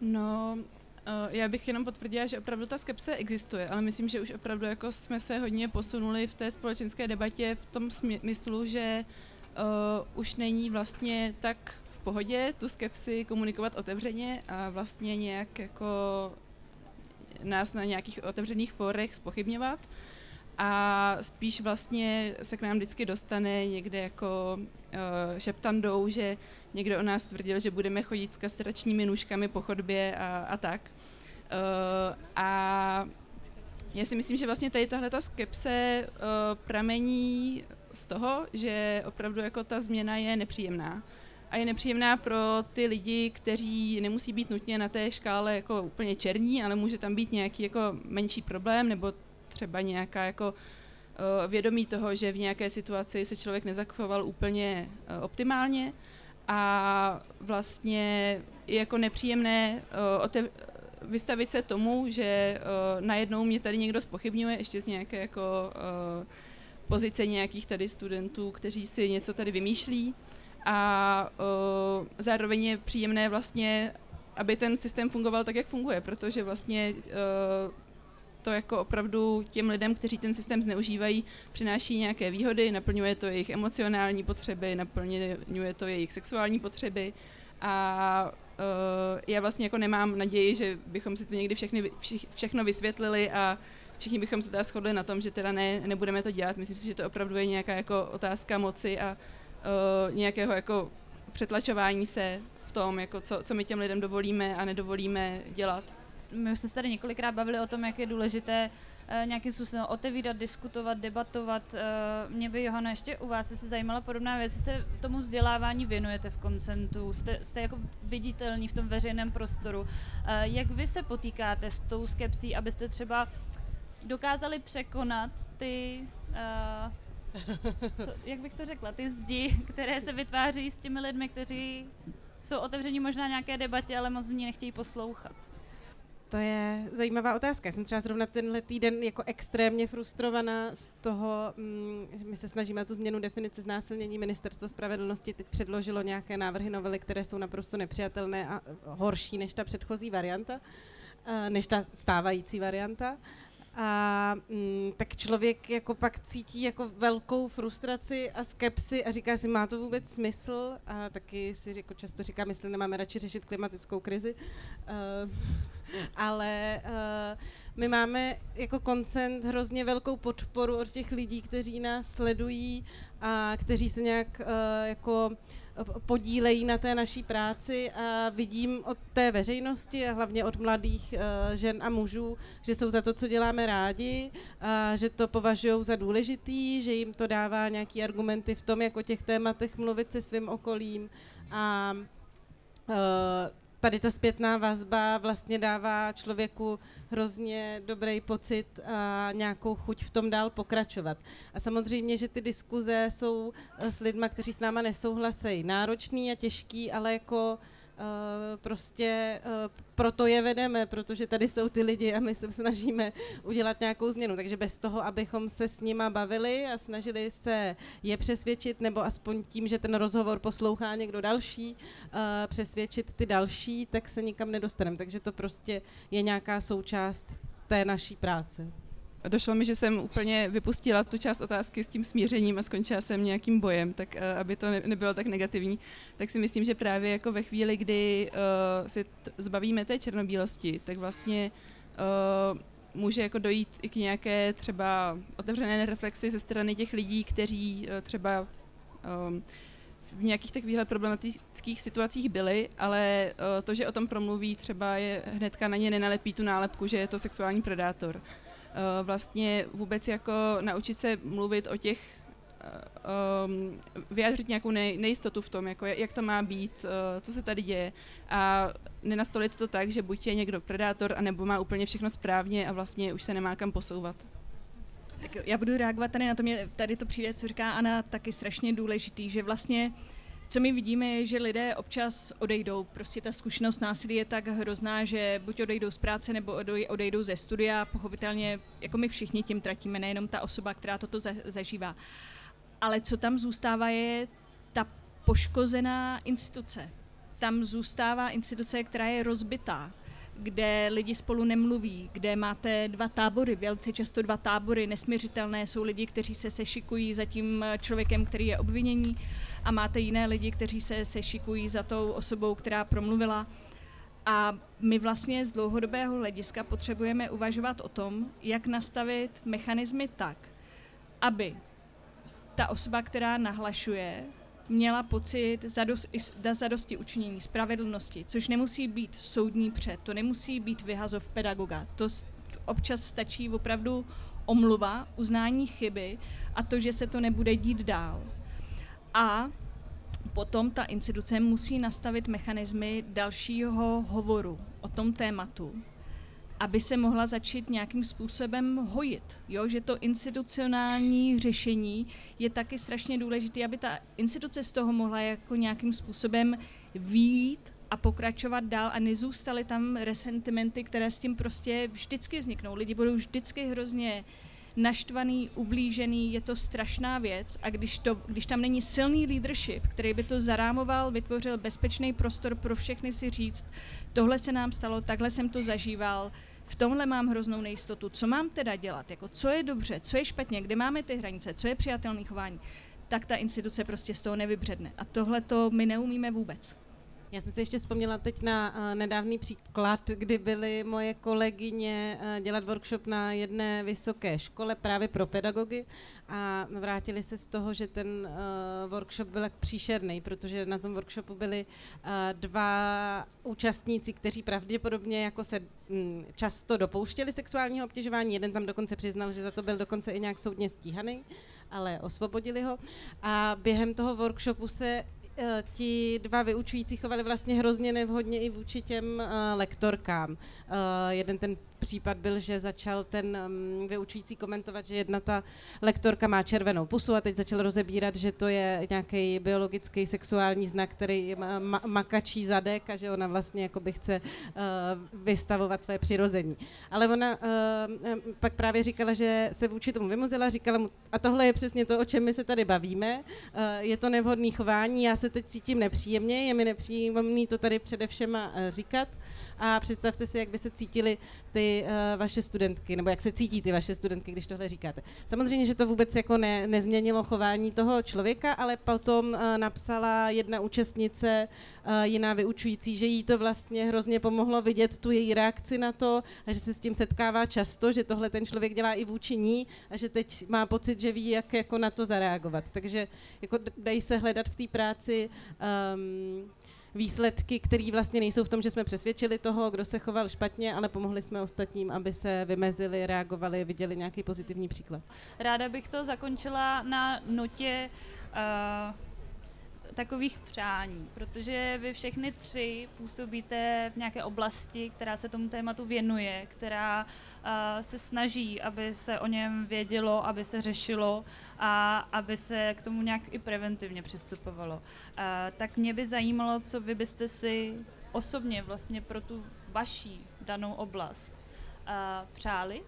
No, uh, já bych jenom potvrdila, že opravdu ta skepse existuje, ale myslím, že už opravdu jako jsme se hodně posunuli v té společenské debatě v tom smyslu, že uh, už není vlastně tak v pohodě tu skepsi komunikovat otevřeně a vlastně nějak jako nás na nějakých otevřených fórech spochybňovat a spíš vlastně se k nám vždycky dostane někde jako uh, šeptandou, že někdo o nás tvrdil, že budeme chodit s kastračními nůžkami po chodbě a, a tak. Uh, a já si myslím, že vlastně tady tahle ta skepse uh, pramení z toho, že opravdu jako ta změna je nepříjemná. A je nepříjemná pro ty lidi, kteří nemusí být nutně na té škále jako úplně černí, ale může tam být nějaký jako menší problém nebo třeba nějaká jako eh, vědomí toho, že v nějaké situaci se člověk nezachoval úplně eh, optimálně a vlastně je jako nepříjemné eh, vystavit se tomu, že najednou mě tady někdo spochybňuje ještě z nějaké jako pozice nějakých tady studentů, kteří si něco tady vymýšlí. A zároveň je příjemné vlastně, aby ten systém fungoval tak, jak funguje, protože vlastně to jako opravdu těm lidem, kteří ten systém zneužívají, přináší nějaké výhody, naplňuje to jejich emocionální potřeby, naplňuje to jejich sexuální potřeby a uh, já vlastně jako nemám naději, že bychom si to někdy všechny, všich, všechno vysvětlili a všichni bychom se teda shodli na tom, že teda ne, nebudeme to dělat. Myslím si, že to opravdu je nějaká jako otázka moci a uh, nějakého jako přetlačování se v tom, jako co, co my těm lidem dovolíme a nedovolíme dělat. My už jsme se tady několikrát bavili o tom, jak je důležité uh, nějakým způsobem otevírat, diskutovat, debatovat. Uh, mě by, Johana, ještě u vás se zajímala podobná věc, jestli se tomu vzdělávání věnujete v koncentu, jste, jste jako viditelní v tom veřejném prostoru. Uh, jak vy se potýkáte s tou skepsí, abyste třeba dokázali překonat ty co, jak bych to řekla, ty zdi, které se vytváří s těmi lidmi, kteří jsou otevření možná nějaké debatě, ale moc v ní nechtějí poslouchat. To je zajímavá otázka. Já jsem třeba zrovna tenhle týden jako extrémně frustrovaná z toho, mm, že my se snažíme tu změnu definice znásilnění. Ministerstvo spravedlnosti teď předložilo nějaké návrhy novely, které jsou naprosto nepřijatelné a horší než ta předchozí varianta, eh, než ta stávající varianta. A mm, tak člověk jako pak cítí jako velkou frustraci a skepsi a říká si, má to vůbec smysl? A taky si jako často říká, jestli nemáme radši řešit klimatickou krizi. Uh, ale uh, my máme jako koncent hrozně velkou podporu od těch lidí, kteří nás sledují a kteří se nějak uh, jako podílejí na té naší práci. A vidím od té veřejnosti a hlavně od mladých žen a mužů, že jsou za to, co děláme rádi, a že to považují za důležitý, že jim to dává nějaký argumenty v tom, jak o těch tématech mluvit se svým okolím. A tady ta zpětná vazba vlastně dává člověku hrozně dobrý pocit a nějakou chuť v tom dál pokračovat. A samozřejmě, že ty diskuze jsou eh, s lidmi, kteří s náma nesouhlasejí, náročný a těžký, ale jako Uh, prostě uh, proto je vedeme, protože tady jsou ty lidi a my se snažíme udělat nějakou změnu. Takže bez toho, abychom se s nima bavili a snažili se je přesvědčit, nebo aspoň tím, že ten rozhovor poslouchá někdo další, uh, přesvědčit ty další, tak se nikam nedostaneme. Takže to prostě je nějaká součást té naší práce došlo mi, že jsem úplně vypustila tu část otázky s tím smířením a skončila jsem nějakým bojem, tak uh, aby to ne, nebylo tak negativní, tak si myslím, že právě jako ve chvíli, kdy uh, si t- zbavíme té černobílosti, tak vlastně uh, může jako dojít i k nějaké třeba otevřené reflexi ze strany těch lidí, kteří uh, třeba um, v nějakých takovýchhle problematických situacích byli, ale to, že o tom promluví, třeba je hnedka na ně nenalepí tu nálepku, že je to sexuální predátor. Eh, vlastně vůbec jako naučit se mluvit o těch um, vyjádřit nějakou nej, nejistotu v tom, jako jak to má být, co se tady děje a nenastolit to tak, že buď je někdo predátor, anebo má úplně všechno správně a vlastně už se nemá kam posouvat. Tak já budu reagovat tady na to, mě tady to přijde, co říká Ana, taky strašně důležitý, že vlastně uh, co my vidíme, je, že lidé občas odejdou. Prostě ta zkušenost násilí je tak hrozná, že buď odejdou z práce, nebo odejdou ze studia. Pochopitelně, jako my všichni tím tratíme, nejenom ta osoba, která toto zažívá. Ale co tam zůstává, je ta poškozená instituce. Tam zůstává instituce, která je rozbitá, kde lidi spolu nemluví, kde máte dva tábory, velice často dva tábory, nesměřitelné jsou lidi, kteří se sešikují za tím člověkem, který je obvinění a máte jiné lidi, kteří se sešikují za tou osobou, která promluvila. A my vlastně z dlouhodobého hlediska potřebujeme uvažovat o tom, jak nastavit mechanismy tak, aby ta osoba, která nahlašuje, měla pocit zadosti, zadosti učinění, spravedlnosti, což nemusí být soudní před, to nemusí být vyhazov pedagoga. To občas stačí opravdu omluva, uznání chyby a to, že se to nebude dít dál. A potom ta instituce musí nastavit mechanismy dalšího hovoru o tom tématu, aby se mohla začít nějakým způsobem hojit. Jo? Že to institucionální řešení je taky strašně důležité, aby ta instituce z toho mohla jako nějakým způsobem výjít a pokračovat dál a nezůstaly tam resentimenty, které s tím prostě vždycky vzniknou. Lidi budou vždycky hrozně naštvaný, ublížený, je to strašná věc a když, to, když tam není silný leadership, který by to zarámoval, vytvořil bezpečný prostor pro všechny si říct, tohle se nám stalo, takhle jsem to zažíval, v tomhle mám hroznou nejistotu, co mám teda dělat, jako co je dobře, co je špatně, kde máme ty hranice, co je přijatelné chování, tak ta instituce prostě z toho nevybředne. A tohle to my neumíme vůbec. Já jsem si ještě vzpomněla teď na uh, nedávný příklad, kdy byly moje kolegyně uh, dělat workshop na jedné vysoké škole právě pro pedagogy a vrátili se z toho, že ten uh, workshop byl příšerný, protože na tom workshopu byli dva účastníci, kteří pravděpodobně jako se um, často dopouštěli sexuálního obtěžování. Jeden tam dokonce přiznal, že za to byl dokonce i nějak soudně stíhaný ale osvobodili ho. A během toho workshopu se Eh, ti dva vyučující chovali vlastně hrozně nevhodně i vůči těm uh, lektorkám. Uh, jeden ten případ byl, že začal ten um, vyučující komentovat, že jedna ta lektorka má červenou pusu a teď začal rozebírat, že to je nějaký biologický sexuální znak, který ma- makačí zadek a že ona vlastně jakoby chce uh, vystavovat své přirození. Ale ona uh, pak právě říkala, že se vůči tomu vymuzila, říkala mu, a tohle je přesně to, o čem my se tady bavíme, uh, je to nevhodný chování, já se teď cítím nepříjemně, je mi nepříjemný to tady především říkat a představte si, jak by se cítili ty uh, vaše studentky, nebo jak se cítí ty vaše studentky, když tohle říkáte. Samozřejmě, že to vůbec jako ne, nezměnilo chování toho člověka, ale potom uh, napsala jedna účastnice, uh, jiná vyučující, že jí to vlastně hrozně pomohlo vidět tu její reakci na to a že se s tím setkává často, že tohle ten člověk dělá i vůči ní a že teď má pocit, že ví, jak jako na to zareagovat. Takže jako dají se hledat v té práci um, výsledky, které vlastně nejsou v tom, že jsme přesvědčili toho, kdo se choval špatně, ale pomohli jsme ostatním, aby se vymezili, reagovali, viděli nějaký pozitivní příklad. Ráda bych to zakončila na notě uh, takových přání, protože vy všechny tři působíte v nějaké oblasti, která se tomu tématu věnuje, která uh, se snaží, aby se o něm vědělo, aby se řešilo a aby se k tomu nějak i preventivně přistupovalo. Uh, tak mě by zajímalo, co vy byste si osobně vlastně pro tu vaší danou oblast uh, přáli,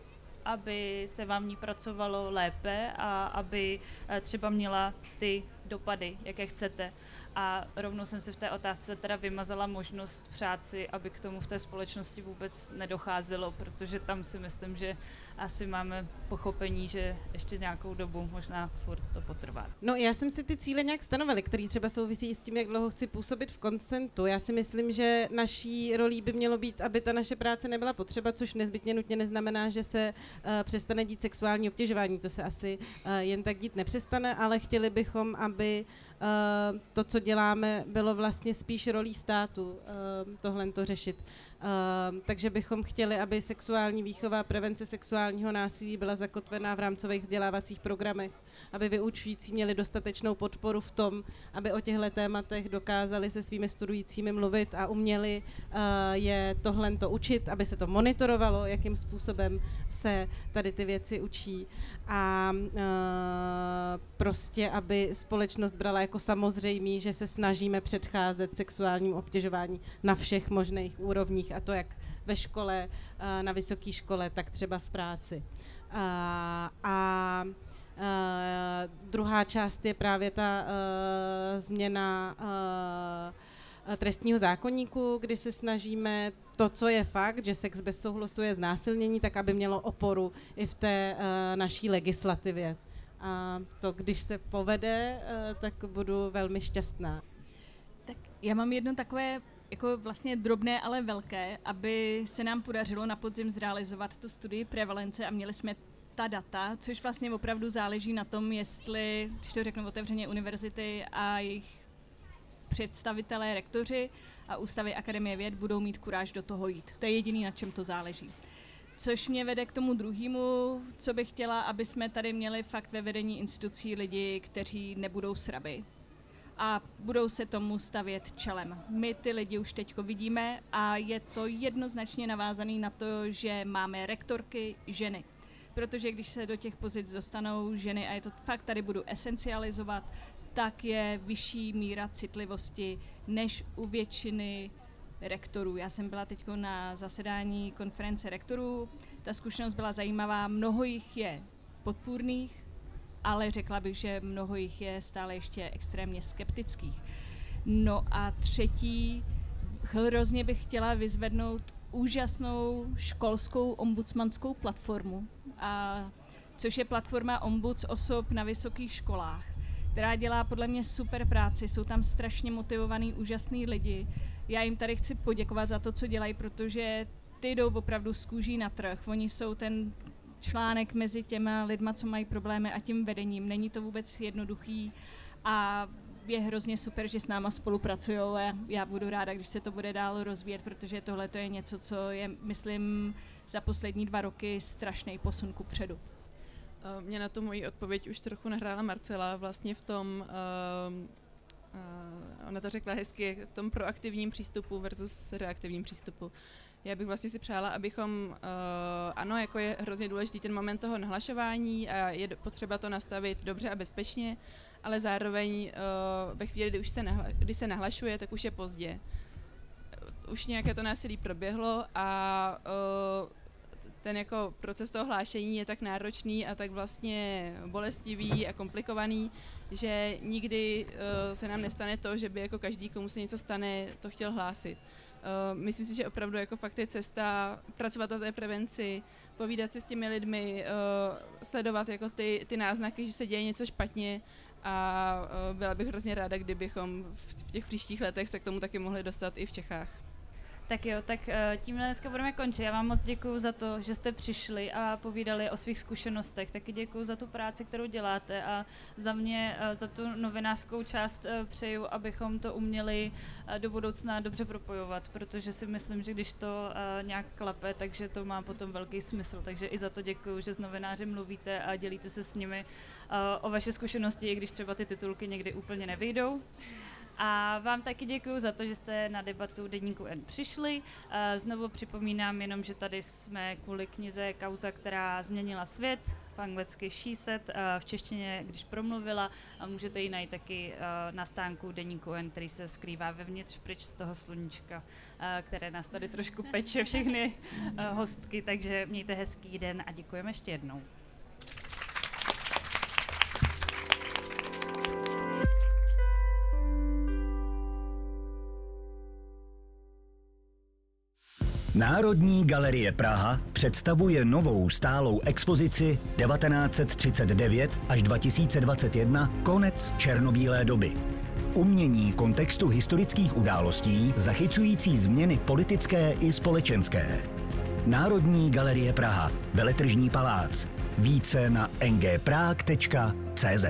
aby se vám ní pracovalo lépe a aby třeba měla ty dopady, jaké chcete. A rovnou jsem si v té otázce teda vymazala možnost přát si, aby k tomu v té společnosti vůbec nedocházelo, protože tam si myslím, že asi máme pochopení, že ještě nějakou dobu možná furt to potrvá. No já jsem si ty cíle nějak stanovila, které třeba souvisí s tím, jak dlouho chci působit v koncentu. Já si myslím, že naší rolí by mělo být, aby ta naše práce nebyla potřeba, což nezbytně nutně neznamená, že se uh, přestane dít sexuální obtěžování. To se asi uh, jen tak dít nepřestane, ale chtěli bychom, aby uh, to, co děláme, bylo vlastně spíš rolí státu tohle to řešit. Takže bychom chtěli, aby sexuální výchova prevence sexuálního násilí byla zakotvená v rámcových vzdělávacích programech, aby vyučující měli dostatečnou podporu v tom, aby o těchto tématech dokázali se svými studujícími mluvit a uměli uh, je tohle to učit, aby se to monitorovalo, jakým způsobem se tady ty věci učí. A uh, prostě, aby společnost brala jako samozřejmý, že se snažíme předcházet sexuálním obtěžování na všech možných úrovních a to jak ve škole, uh, na vysoké škole, tak třeba v práci. Uh, a uh, druhá část je právě ta změna trestního zákonníku, kdy se snažíme to, co je fakt, že sex bez souhlasu je znásilnění, tak aby mělo oporu i v té naší legislativě. A to, když se povede, tak budu velmi šťastná. Tak já mám jedno takové jako vlastně drobné, ale velké, aby se nám podařilo na podzim zrealizovat tu studii prevalence a měli jsme ta data, což vlastně opravdu záleží na tom, jestli, když to řeknu otevřeně, univerzity a jejich představitelé, rektoři a ústavy Akademie věd budou mít kuráž do toho jít. To je jediný, na čem to záleží. Což mě vede k tomu druhému, co bych chtěla, aby jsme tady měli fakt ve vedení institucí lidi, kteří nebudou sraby, a budou se tomu stavět čelem. My ty lidi už teď vidíme a je to jednoznačně navázané na to, že máme rektorky ženy. Protože když se do těch pozic dostanou ženy, a je to fakt tady budu esencializovat, tak je vyšší míra citlivosti než u většiny rektorů. Já jsem byla teď na zasedání konference rektorů, ta zkušenost byla zajímavá, mnoho jich je podpůrných, ale řekla bych, že mnoho jich je stále ještě extrémně skeptických. No a třetí, hrozně bych chtěla vyzvednout úžasnou školskou ombudsmanskou platformu, a, což je platforma ombuds osob na vysokých školách která dělá podle mě super práci. Jsou tam strašně motivovaný, úžasný lidi. Já jim tady chci poděkovat za to, co dělají, protože ty jdou opravdu z kůží na trh. Oni jsou ten článek mezi těma lidma, co mají problémy a tím vedením. Není to vůbec jednoduchý a je hrozně super, že s náma spolupracují a já budu ráda, když se to bude dál rozvíjet, protože tohle to je něco, co je, myslím, za poslední dva roky strašný posun ku předu. Eh, mě na to moji odpověď už trochu nahrála Marcela vlastně v tom, uh, uh, ona to řekla hezky, v tom proaktivním přístupu versus reaktivním přístupu. Já bych vlastně si přála, abychom, uh, ano, jako je hrozně důležitý ten moment toho nahlašování a je potřeba to nastavit dobře a bezpečně, ale zároveň uh, ve chvíli, kdy už se, nahla, kdy se nahlašuje, tak už je pozdě. Už nějaké to násilí proběhlo a uh, ten jako proces toho hlášení je tak náročný a tak vlastně bolestivý a komplikovaný, že nikdy uh, se nám nestane to, že by jako každý, komu se něco stane, to chtěl hlásit. Uh, myslím si, že opravdu jako fakt je cesta pracovat na té prevenci, povídat si s těmi lidmi, uh, sledovat jako ty, ty náznaky, že se děje něco špatně a uh, byla bych hrozně ráda, kdybychom v těch příštích letech se k tomu taky mohli dostat i v Čechách. Tak jo, tak uh, tímhle dneska budeme končit. Já vám moc děkuji za to, že jste přišli a povídali o svých zkušenostech. Taky děkuji za tu práci, kterou děláte a za mě, uh, za tu novinářskou část uh, přeju, abychom to uměli do budoucna dobře propojovat, protože si myslím, že když to nějak klape, takže to má potom velký smysl. Takže i za to děkuji, že s novináři mluvíte a dělíte se s nimi o vaše zkušenosti, i když třeba ty titulky někdy úplně nevyjdou. A vám taky děkuji za to, že jste na debatu Deníku N přišli. Znovu připomínám jenom, že tady jsme kvůli knize Kauza, která změnila svět, v anglicky She Said, v češtině, když promluvila. A můžete ji najít taky na stánku Deníku N, který se skrývá vevnitř pryč z toho sluníčka, které nás tady trošku peče všechny hostky. Takže mějte hezký den a děkujeme ještě jednou. Národní galerie Praha představuje novou stálou expozici 1939 až 2021 Konec černobílé doby. Umění v kontextu historických událostí zachycující změny politické i společenské. Národní galerie Praha, Veletržní palác. Více na ngprag.cz